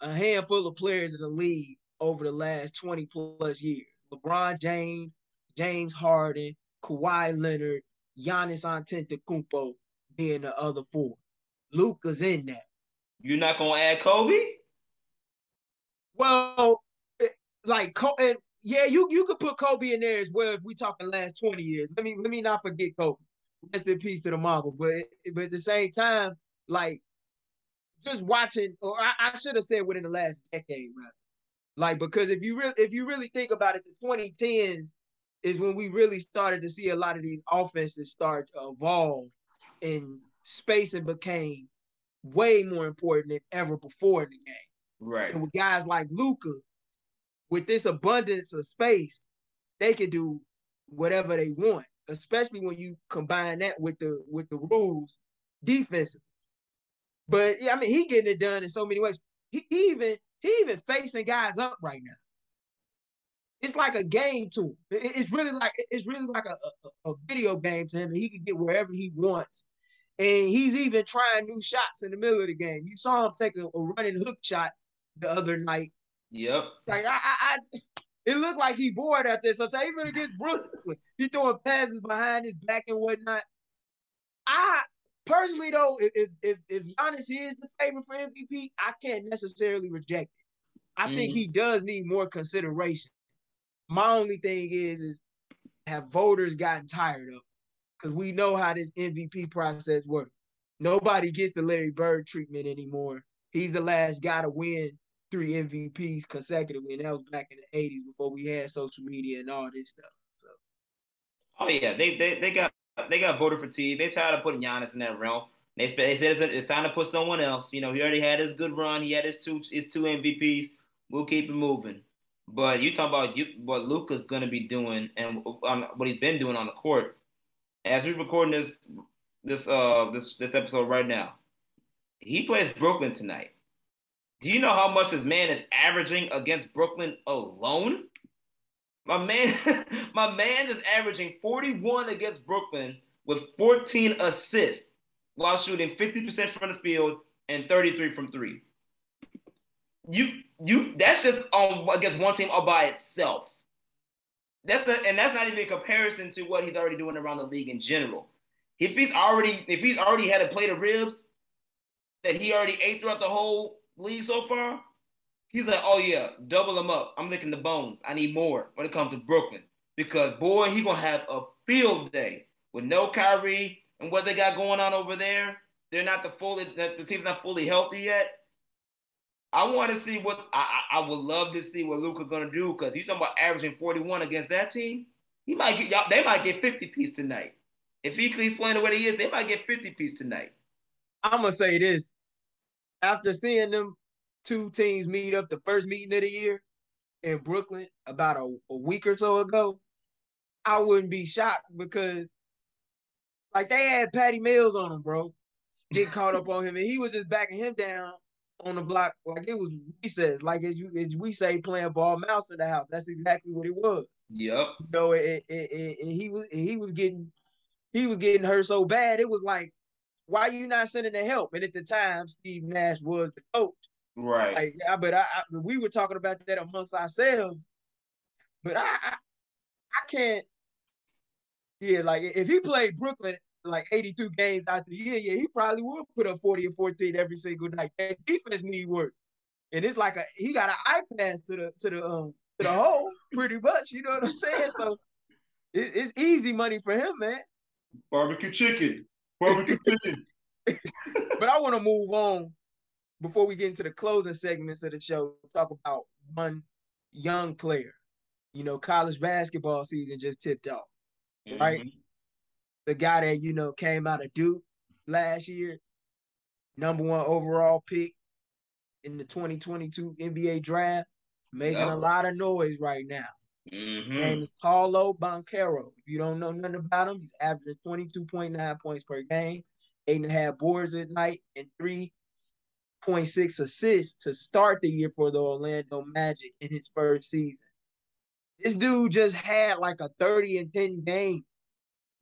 A: a handful of players in the league over the last 20 plus years. LeBron James, James Harden, Kawhi Leonard, Giannis Antetokounmpo being the other four. Luka's in that.
B: You're not gonna add Kobe?
A: Well, like and yeah, you you could put Kobe in there as well if we talking last 20 years. Let me let me not forget Kobe. Rest in peace to the Mamba. But but at the same time, like just watching, or I, I should have said within the last decade, right? Like because if you really if you really think about it, the 2010s is when we really started to see a lot of these offenses start to evolve and spacing became way more important than ever before in the game.
B: Right.
A: And with guys like Luka, with this abundance of space, they can do whatever they want, especially when you combine that with the with the rules defensively. But yeah, I mean, he getting it done in so many ways. He, he even he even facing guys up right now. It's like a game to him. It, it's really like it's really like a, a, a video game to him, and he can get wherever he wants. And he's even trying new shots in the middle of the game. You saw him take a, a running hook shot the other night
B: Yep.
A: Like I, I, I it looked like he bored out there. So even against Brooklyn, he throwing passes behind his back and whatnot. I personally though, if if if Giannis is the favorite for MVP, I can't necessarily reject it. I mm. think he does need more consideration. My only thing is, is have voters gotten tired of? Because we know how this MVP process works. Nobody gets the Larry Bird treatment anymore. He's the last guy to win three MVPs consecutively, and that was back in the '80s before we had social media and all this stuff. So,
B: oh yeah, they they, they got they got voter fatigue. They tired of putting Giannis in that realm. They, they said it's, time to put someone else. You know, he already had his good run. He had his two his two MVPs. We'll keep it moving. But you talk about you, what Luka's going to be doing and um, what he's been doing on the court. As we're recording this this uh this this episode right now, he plays Brooklyn tonight. Do you know how much this man is averaging against Brooklyn alone? My man, *laughs* my man is averaging 41 against Brooklyn with 14 assists while shooting 50% from the field and 33 from three. You you that's just on against one team all by itself. That's the and that's not even a comparison to what he's already doing around the league in general. If he's already if he's already had a plate of ribs that he already ate throughout the whole league so far, he's like, oh yeah, double them up. I'm licking the bones. I need more when it comes to Brooklyn because boy, he gonna have a field day with no Kyrie and what they got going on over there. They're not the fully the team's not fully healthy yet. I want to see what I, I would love to see what Luka gonna do because he's talking about averaging 41 against that team. He might get y'all. They might get 50 piece tonight. If he, he's playing the way he is, they might get 50 piece tonight.
A: I'm gonna say this: after seeing them two teams meet up the first meeting of the year in Brooklyn about a, a week or so ago, I wouldn't be shocked because like they had Patty Mills on him, bro. Get caught up on him, and he was just backing him down on the block like it was recess, like as you as we say, playing ball mouse in the house. That's exactly what it was.
B: Yep.
A: You know, it, it, it, and he was he was getting he was getting hurt so bad. It was like why are you not sending the help? And at the time, Steve Nash was the coach.
B: Right.
A: Like, yeah, but I, I, we were talking about that amongst ourselves. But I, I, I can't. Yeah, like if he played Brooklyn like 82 games out the year, yeah, he probably would put up 40 or 14 every single night. That defense need work. And it's like a he got an eye pass to the to the um to the hole, pretty much. You know what I'm saying? So it, it's easy money for him, man.
B: Barbecue chicken. Barbecue chicken. *laughs*
A: but I want to move on before we get into the closing segments of the show. Talk about one young player you know, college basketball season just tipped off, mm-hmm. right? The guy that, you know, came out of Duke last year, number one overall pick in the 2022 NBA draft, making a lot of noise right now. Mm-hmm. Name is Paolo Banchero. If you don't know nothing about him, he's averaging 22.9 points per game, eight and a half boards at night, and 3.6 assists to start the year for the Orlando Magic in his first season. This dude just had like a 30 and 10 game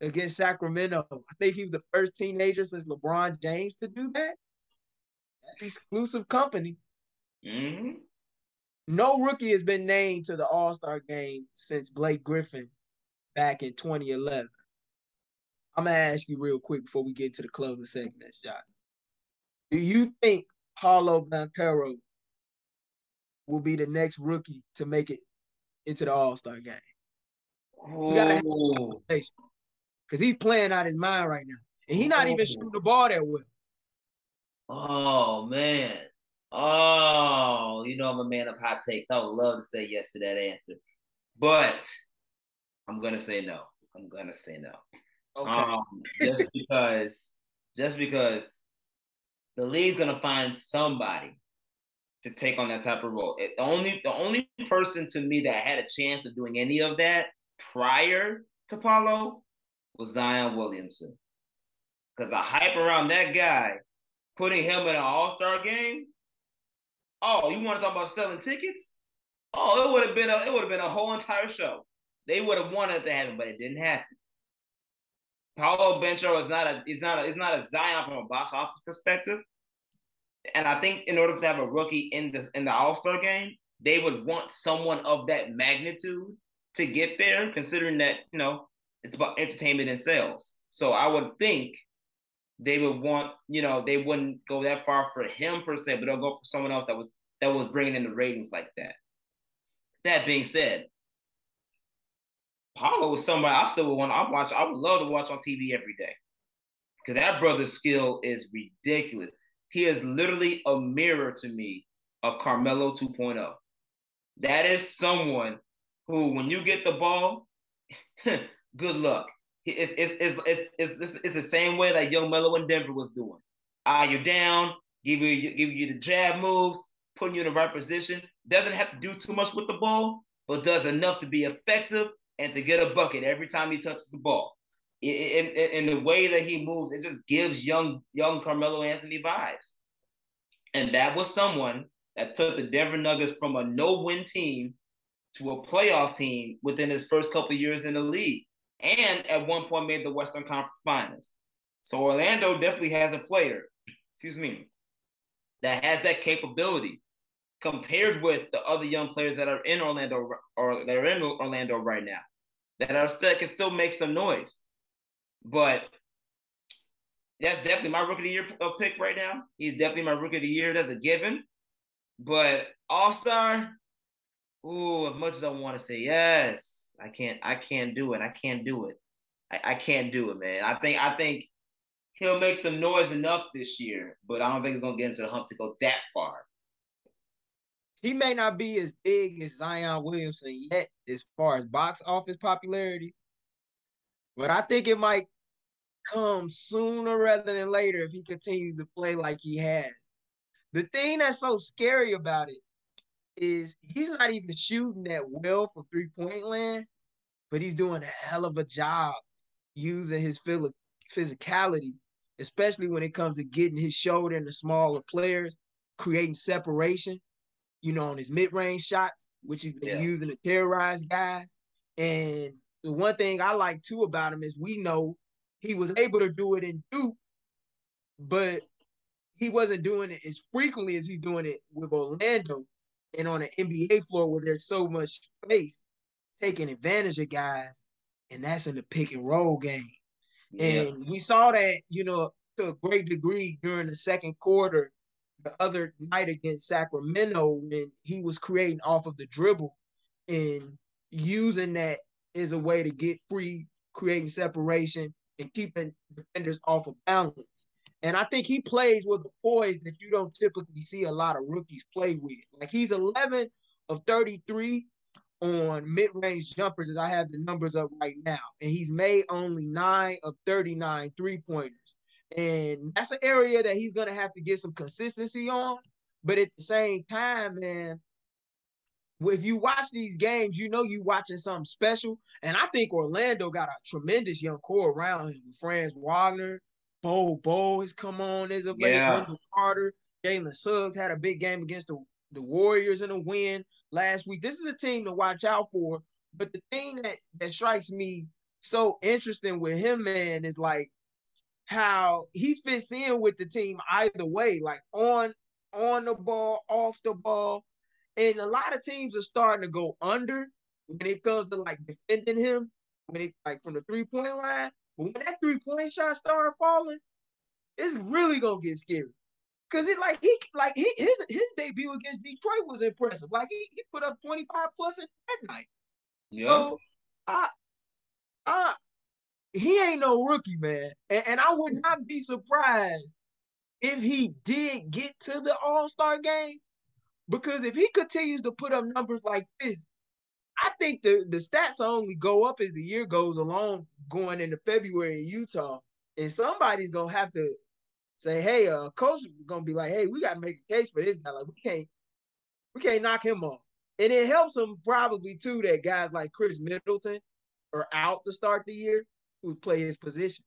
A: against Sacramento. I think he was the first teenager since LeBron James to do that. That's exclusive company. Mm-hmm. No rookie has been named to the All Star game since Blake Griffin back in 2011. I'm gonna ask you real quick before we get to the closing segments, John. Do you think Paolo Banchero will be the next rookie to make it into the All Star game? We gotta have because he's playing out his mind right now, and he's not even shooting the ball that well.
B: Oh man, Oh, you know I'm a man of hot takes. I would love to say yes to that answer, but I'm gonna say no. I'm gonna say no. Okay. Um, just because, just because the league's gonna find somebody to take on that type of role. It, the only the only person to me that had a chance of doing any of that prior to Paolo was Zion Williamson. Because the hype around that guy, putting him in an All Star game, Oh, you want to talk about selling tickets? Oh, it would have been a it would have been a whole entire show. They would have wanted to happen, but it didn't happen. Paolo Banchero is not a is not a is not a Zion from a box office perspective. And I think in order to have a rookie in the in the All Star game, they would want someone of that magnitude to get there, considering that you know it's about entertainment and sales. So I would think they would want, you know, they wouldn't go that far for him per se, but they'll go for someone else that was that was bringing in the ratings like that. That being said, Paolo was somebody I still would want. I watch. I would love to watch on TV every day because that brother's skill is ridiculous. He is literally a mirror to me of Carmelo 2.0. That is someone who, when you get the ball, *laughs* good luck. It's it's it's it's, it's, it's the same way that Young Melo in Denver was doing. Ah, you're down, give you give you the jab moves, putting you in the right position. Doesn't have to do too much with the ball, but does enough to be effective and to get a bucket every time he touches the ball. In, in, in the way that he moves, it just gives young young Carmelo Anthony vibes. And that was someone that took the Denver Nuggets from a no-win team to a playoff team within his first couple years in the league and at one point made the Western Conference Finals. So Orlando definitely has a player, excuse me, that has that capability compared with the other young players that are in Orlando or that are in Orlando right now that are that can still make some noise. But that's definitely my rookie of the year uh, pick right now. He's definitely my rookie of the year. That's a given. But All Star, ooh, as much as I want to say yes, I can't. I can't do it. I can't do it. I, I can't do it, man. I think. I think he'll make some noise enough this year, but I don't think he's gonna get into the hump to go that far.
A: He may not be as big as Zion Williamson yet, as far as box office popularity, but I think it might come sooner rather than later if he continues to play like he has. The thing that's so scary about it is he's not even shooting that well from three point land, but he's doing a hell of a job using his physicality, especially when it comes to getting his shoulder into smaller players, creating separation, you know, on his mid range shots, which he's been yeah. using to terrorize guys. And the one thing I like too about him is we know he was able to do it in Duke, but he wasn't doing it as frequently as he's doing it with Orlando and on an NBA floor where there's so much space, taking advantage of guys, and that's in the pick and roll game. Yeah. And we saw that, you know, to a great degree during the second quarter the other night against Sacramento when he was creating off of the dribble and using that as a way to get free, creating separation and keeping defenders off of balance. And I think he plays with a poise that you don't typically see a lot of rookies play with. Like he's 11 of 33 on mid-range jumpers as I have the numbers up right now. And he's made only nine of 39 three-pointers. And that's an area that he's gonna have to get some consistency on. But at the same time, man, if you watch these games, you know you watching something special. And I think Orlando got a tremendous young core around him. Franz Wagner, Bo Bo has come on as of late. Yeah. Wendell Carter, Jalen Suggs had a big game against the, the Warriors in a win last week. This is a team to watch out for. But the thing that, that strikes me so interesting with him, man, is like how he fits in with the team either way, like on on the ball, off the ball. And a lot of teams are starting to go under when it comes to like defending him, when it like from the three-point line. But when that three-point shot start falling, it's really gonna get scary. Cause it like he like he his his debut against Detroit was impressive. Like he, he put up 25 plus in that night. Yeah. So I I he ain't no rookie, man. And, and I would not be surprised if he did get to the All-Star game. Because if he continues to put up numbers like this, I think the, the stats only go up as the year goes along, going into February in Utah. And somebody's gonna have to say, hey, uh, coach is gonna be like, hey, we gotta make a case for this guy. Like, we can't, we can't knock him off. And it helps him probably too that guys like Khris Middleton are out to start the year who play his position.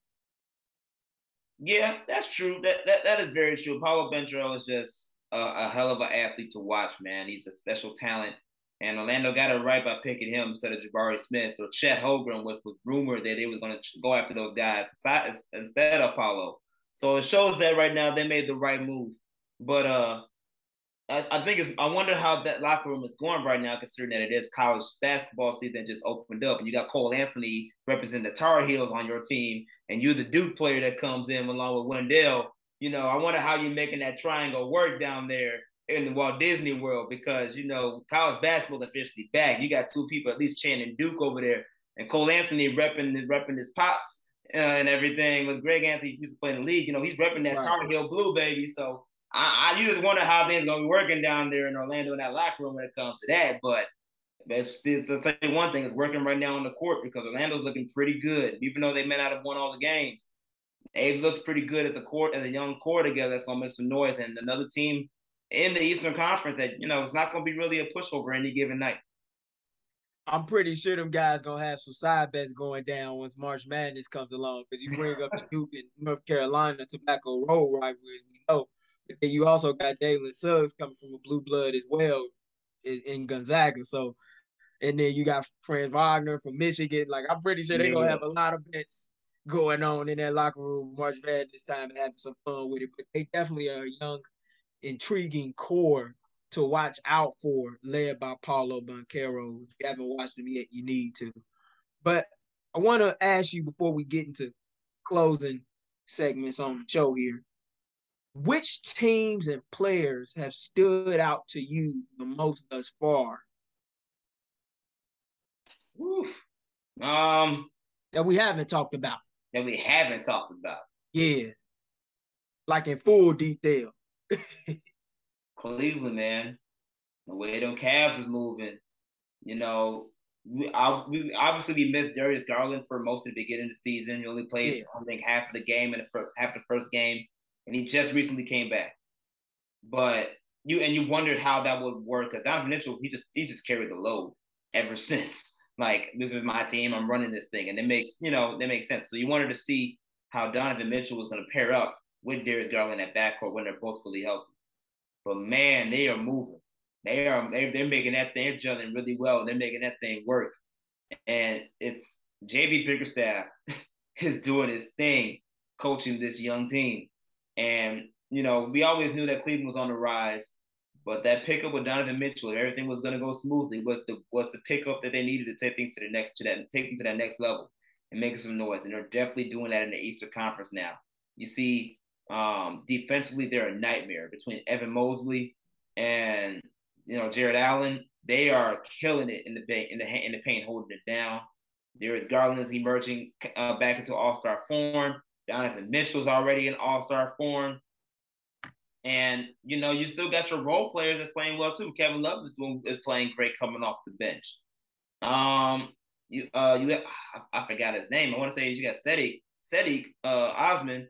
B: Yeah, that's true. That that, that is very true. Paolo Banchero is just a, a hell of an athlete to watch, man. He's a special talent. And Orlando got it right by picking him instead of Jabari Smith or Chet Holmgren, which was rumored that they were going to go after those guys instead of Paolo. So it shows that right now they made the right move. But uh, I, I think it's, I wonder how that locker room is going right now, considering that it is college basketball season just opened up, and you got Cole Anthony representing the Tar Heels on your team, and you're the Duke player that comes in along with Wendell. You know, I wonder how you're making that triangle work down there in the Walt Disney World because you know college basketball officially back. You got two people at least chanting Duke over there, and Cole Anthony repping repping his pops uh, and everything with Greg Anthony used to play in the league. You know, he's repping that right. Tar Heel blue baby. So I, I just wonder how things gonna be working down there in Orlando in that locker room when it comes to that. But that's, to you one thing, it's working right now on the court because Orlando's looking pretty good, even though they may not have won all the games. They've looked pretty good as a court, as a young core together. That's gonna make some noise. And another team in the Eastern Conference that you know it's not gonna be really a pushover any given night.
A: I'm pretty sure them guys gonna have some side bets going down once March Madness comes along because you bring up the *laughs* Duke and North Carolina Tobacco Road rivalry, we know then you also got Jalen Suggs coming from a blue blood as well in, in, Gonzaga. So, and then you got Franz Wagner from Michigan. Like I'm pretty sure they're yeah. gonna have a lot of bets going on in that locker room March Madness time and having some fun with it. But they definitely are a young, intriguing core to watch out for, led by Paolo Banchero. If you haven't watched them yet, you need to. But I want to ask you before we get into closing segments on the show here which teams and players have stood out to you the most thus far?
B: Oof. Um,
A: that we haven't talked about.
B: That we haven't talked about.
A: Yeah, like in full detail. *laughs*
B: Cleveland, man, the way them Cavs is moving. You know, we, I, we obviously we missed Darius Garland for most of the beginning of the season. He only played, yeah. I think, half of the game and half the first game and he just recently came back. But you and you wondered how that would work because Donovan Mitchell, he just he just carried the load ever *laughs* since. Like this is my team, I'm running this thing, and it makes you know that makes sense. So you wanted to see how Donovan Mitchell was going to pair up with Darius Garland at backcourt when they're both fully healthy. But man, they are moving. They are they're, they're making that thing, they're really well. They're making that thing work, and it's JB Bickerstaff *laughs* is doing his thing, coaching this young team. And, you know, we always knew that Cleveland was on the rise, but that pickup with Donovan Mitchell, everything was going to go smoothly, was the was the pickup that they needed to take things to the next to that take them to that next level and making some noise. And they're definitely doing that in the Eastern Conference now. You see, um, defensively, they're a nightmare between Evan Mobley and you know Jarrett Allen. They are killing it in the in the in the paint, holding it down. Darius Garland's emerging uh, back into All Star form. Donovan Mitchell's already in All Star form. And you know, you still got your role players that's playing well too. Kevin Love is doing is playing great coming off the bench. Um, you uh you got I, I forgot his name. I want to say you got Cedric Cedric uh Osman.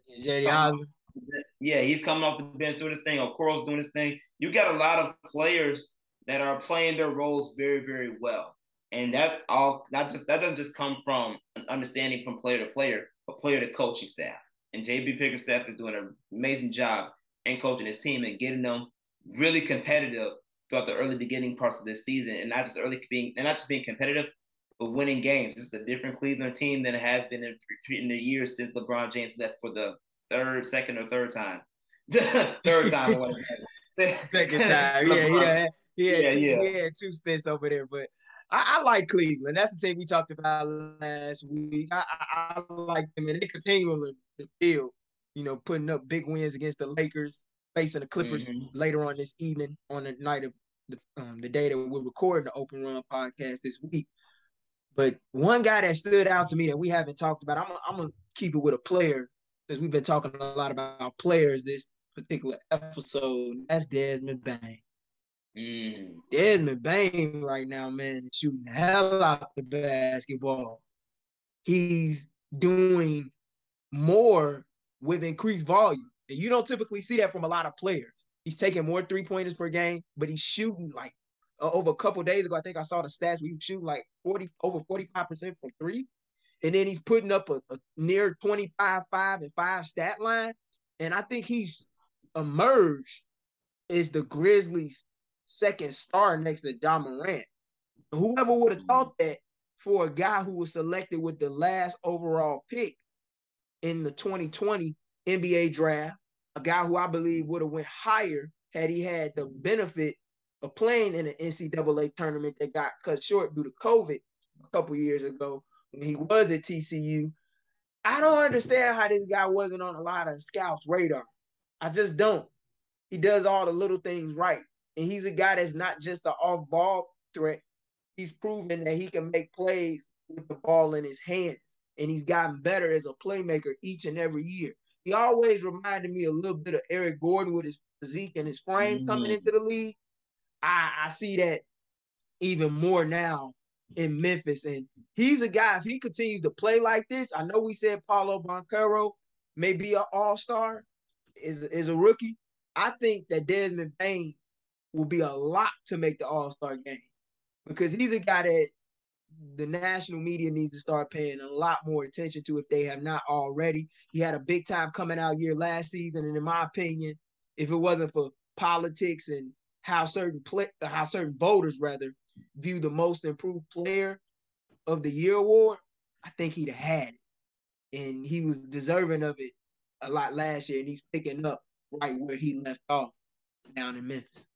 B: Yeah, he's coming off the bench doing this thing. Okoro's doing this thing. You got a lot of players that are playing their roles very, very well. And that all not just that doesn't just come from an understanding from player to player, but player to coaching staff. And JB Bickerstaff is doing an amazing job in coaching his team and getting them really competitive throughout the early beginning parts of this season, and not just early being and not just being competitive, but winning games. It's a different Cleveland team than it has been in, in the years since LeBron James left for the third, second, or third time. *laughs* third time. *laughs*
A: second time. Yeah, he had, he had, yeah, two, yeah. he had two stints over there, but I, I, like Cleveland. That's the team we talked about last week. I, I, I like them, and they continue on the field. You know, putting up big wins against the Lakers, facing the Clippers mm-hmm. later on this evening on the night of the, um, the day that we're recording the Open Run podcast this week. But one guy that stood out to me that we haven't talked about, I'm, I'm gonna keep it with a player because we've been talking a lot about players this particular episode. That's Desmond Bane. Mm. Desmond Bane right now, man, is shooting the hell out the basketball. He's doing more with increased volume. And you don't typically see that from a lot of players. He's taking more three pointers per game, but he's shooting like uh, over a couple days ago. I think I saw the stats where he was shooting like 40 over 45% from three. And then he's putting up a, a near 25, 5, and 5 stat line. And I think he's emerged as the Grizzlies' second star next to Ja Morant. Whoever would have thought that for a guy who was selected with the last overall pick in the 2020 NBA draft, a guy who I believe would have went higher had he had the benefit of playing in an NCAA tournament that got cut short due to COVID a couple years ago when he was at TCU. I don't understand how this guy wasn't on a lot of scouts' radar. I just don't. He does all the little things right. And he's a guy that's not just an off ball threat. He's proven that he can make plays with the ball in his hands. And he's gotten better as a playmaker each and every year. He always reminded me a little bit of Eric Gordon with his physique and his frame mm-hmm. coming into the league. I, I see that even more now in Memphis. And he's a guy, if he continues to play like this, I know we said Paolo Banchero may be an all-star, is, is a rookie. I think that Desmond Bane will be a lot to make the all-star game because he's a guy that the national media needs to start paying a lot more attention to if they have not already. He had a big time coming out year last season, and in my opinion, if it wasn't for politics and how certain how certain voters rather view the most improved player of the year award, I think he'd have had it, and he was deserving of it a lot last year, and he's picking up right where he left off down in Memphis.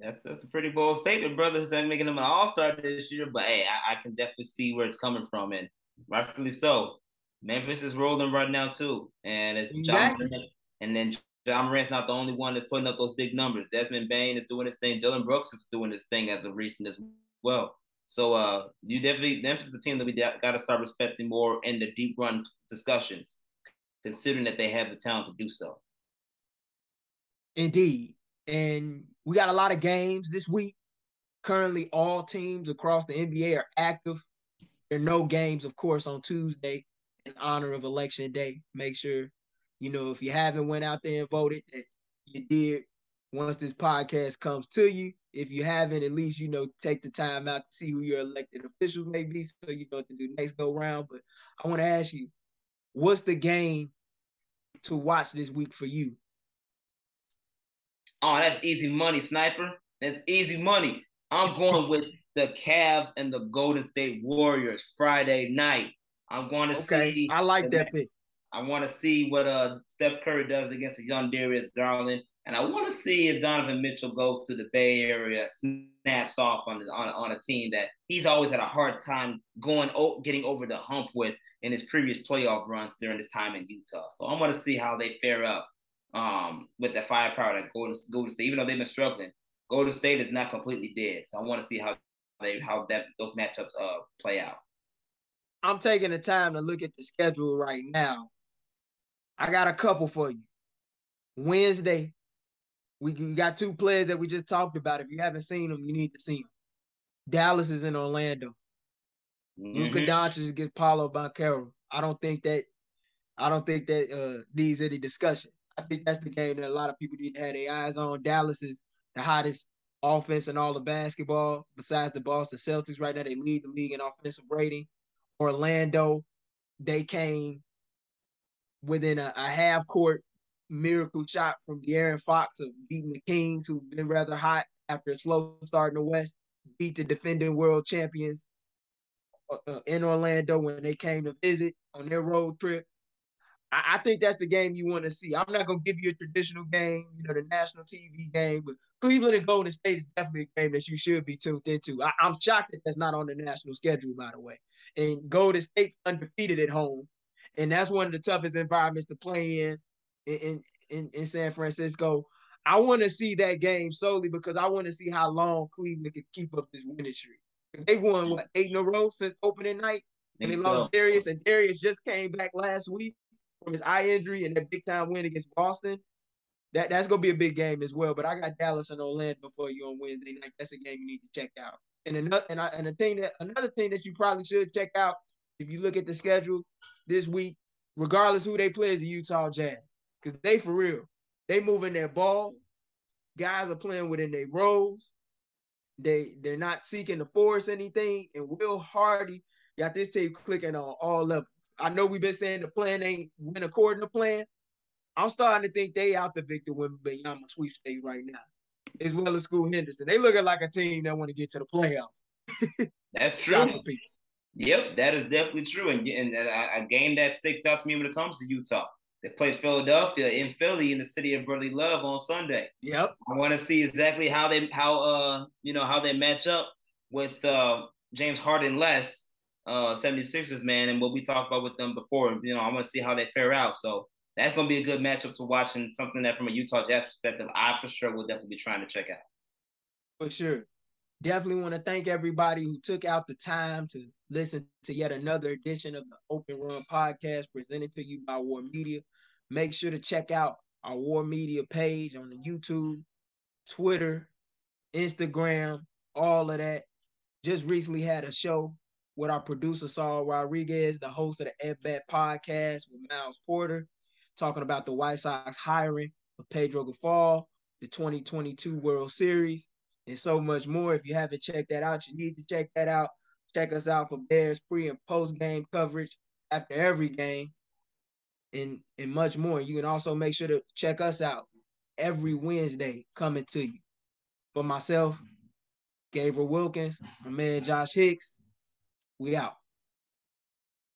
B: That's that's a pretty bold statement, brother. Saying making him an all star this year, but hey, I, I, can definitely see where it's coming from, and rightfully so. Memphis is rolling right now too, and it's exactly. John, and then Ja Morant's not the only one that's putting up those big numbers. Desmond Bane is doing his thing. Dillon Brooks is doing his thing as of recent as well. So uh, you definitely Memphis is the team that we got to start respecting more in the deep run discussions, considering that they have the talent to do so.
A: Indeed, and we got a lot of games this week. Currently, all teams across the NBA are active. There are no games, of course, on Tuesday in honor of Election Day. Make sure, you know, if you haven't went out there and voted, that you did once this podcast comes to you. If you haven't, at least, you know, take the time out to see who your elected officials may be so you know what to do next go round. But I want to ask you, what's the game to watch this week for you?
B: Oh, that's easy money, sniper. That's easy money. I'm going with the Cavs and the Golden State Warriors Friday night. I'm going to okay. see.
A: I like that pick.
B: I want to see what uh Steph Curry does against the young Darius Garland, and I want to see if Donovan Mitchell goes to the Bay Area, snaps off on the, on on a team that he's always had a hard time going getting over the hump with in his previous playoff runs during his time in Utah. So I want to see how they fare up um, with the firepower that Golden, Golden State, even though they've been struggling, Golden State is not completely dead. So I want to see how they how that those matchups uh play out.
A: I'm taking the time to look at the schedule right now. I got a couple for you. Wednesday, we got two players that we just talked about. If you haven't seen them, you need to see them. Dallas is in Orlando. Mm-hmm. Luka Doncic against Paolo Banchero. I don't think that I don't think that uh, needs any discussion. I think that's the game that a lot of people need to have their eyes on. Dallas is the hottest offense in all of basketball, besides the Boston Celtics. Right now, they lead the league in offensive rating. Orlando, they came within a, a half court miracle shot from De'Aaron Fox of beating the Kings, who've been rather hot after a slow start in the West, beat the defending world champions uh, uh in Orlando when they came to visit on their road trip. I, I think that's the game you want to see. I'm not gonna give you a traditional game, you know, the national TV game, but Cleveland and Golden State is definitely a game that you should be tuned into. I, am shocked that that's not on the national schedule, by the way. And Golden State's undefeated at home, and that's one of the toughest environments to play in in in, in San Francisco. I want to see that game solely because I want to see how long Cleveland can keep up this winning streak. They've won what eight in a row since opening night, and they so. lost Darius, and Darius just came back last week from his eye injury and that big time win against Boston. That that's gonna be a big game as well. But I got Dallas and Orlando for you on Wednesday night. That's a game you need to check out. And another and I, and the thing that another thing that you probably should check out if you look at the schedule this week, regardless who they play, is the Utah Jazz because they for real. They moving their ball. Guys are playing within their roles. They they're not seeking to force anything. And Will Hardy got this tape clicking on all levels. I know we've been saying the plan ain't went according to plan. I'm starting to think they out the Victor when Wembanyama sweepstakes right now, as well as Scoot Henderson. They looking like a team that want to get to the playoffs.
B: That's *laughs* true. Yep, that is definitely true. And, and a, a game that sticks out to me when it comes to Utah. They play Philadelphia in Philly in the city of brotherly love on Sunday.
A: Yep.
B: I want to see exactly how they how uh you know how they match up with uh James Harden less uh 76ers, man, and what we talked about with them before. You know, I want to see how they fare out. So that's going to be a good matchup to watch and something that from a Utah Jazz perspective, I for sure will definitely be trying to check out.
A: For sure. Definitely want to thank everybody who took out the time to listen to yet another edition of the Open Run podcast presented to you by War Media. Make sure to check out our War Media page on the YouTube, Twitter, Instagram, all of that. Just recently had a show with our producer Saul Rodriguez, the host of the FBAT podcast with Miles Porter, talking about the White Sox hiring of Pedro Grifol, the 2022 World Series, and so much more. If you haven't checked that out, you need to check that out. Check us out for Bears pre and post game coverage after every game, and and much more. You can also make sure to check us out every Wednesday coming to you. For myself, Gabriel Wilkins, my man Josh Hicks, we out.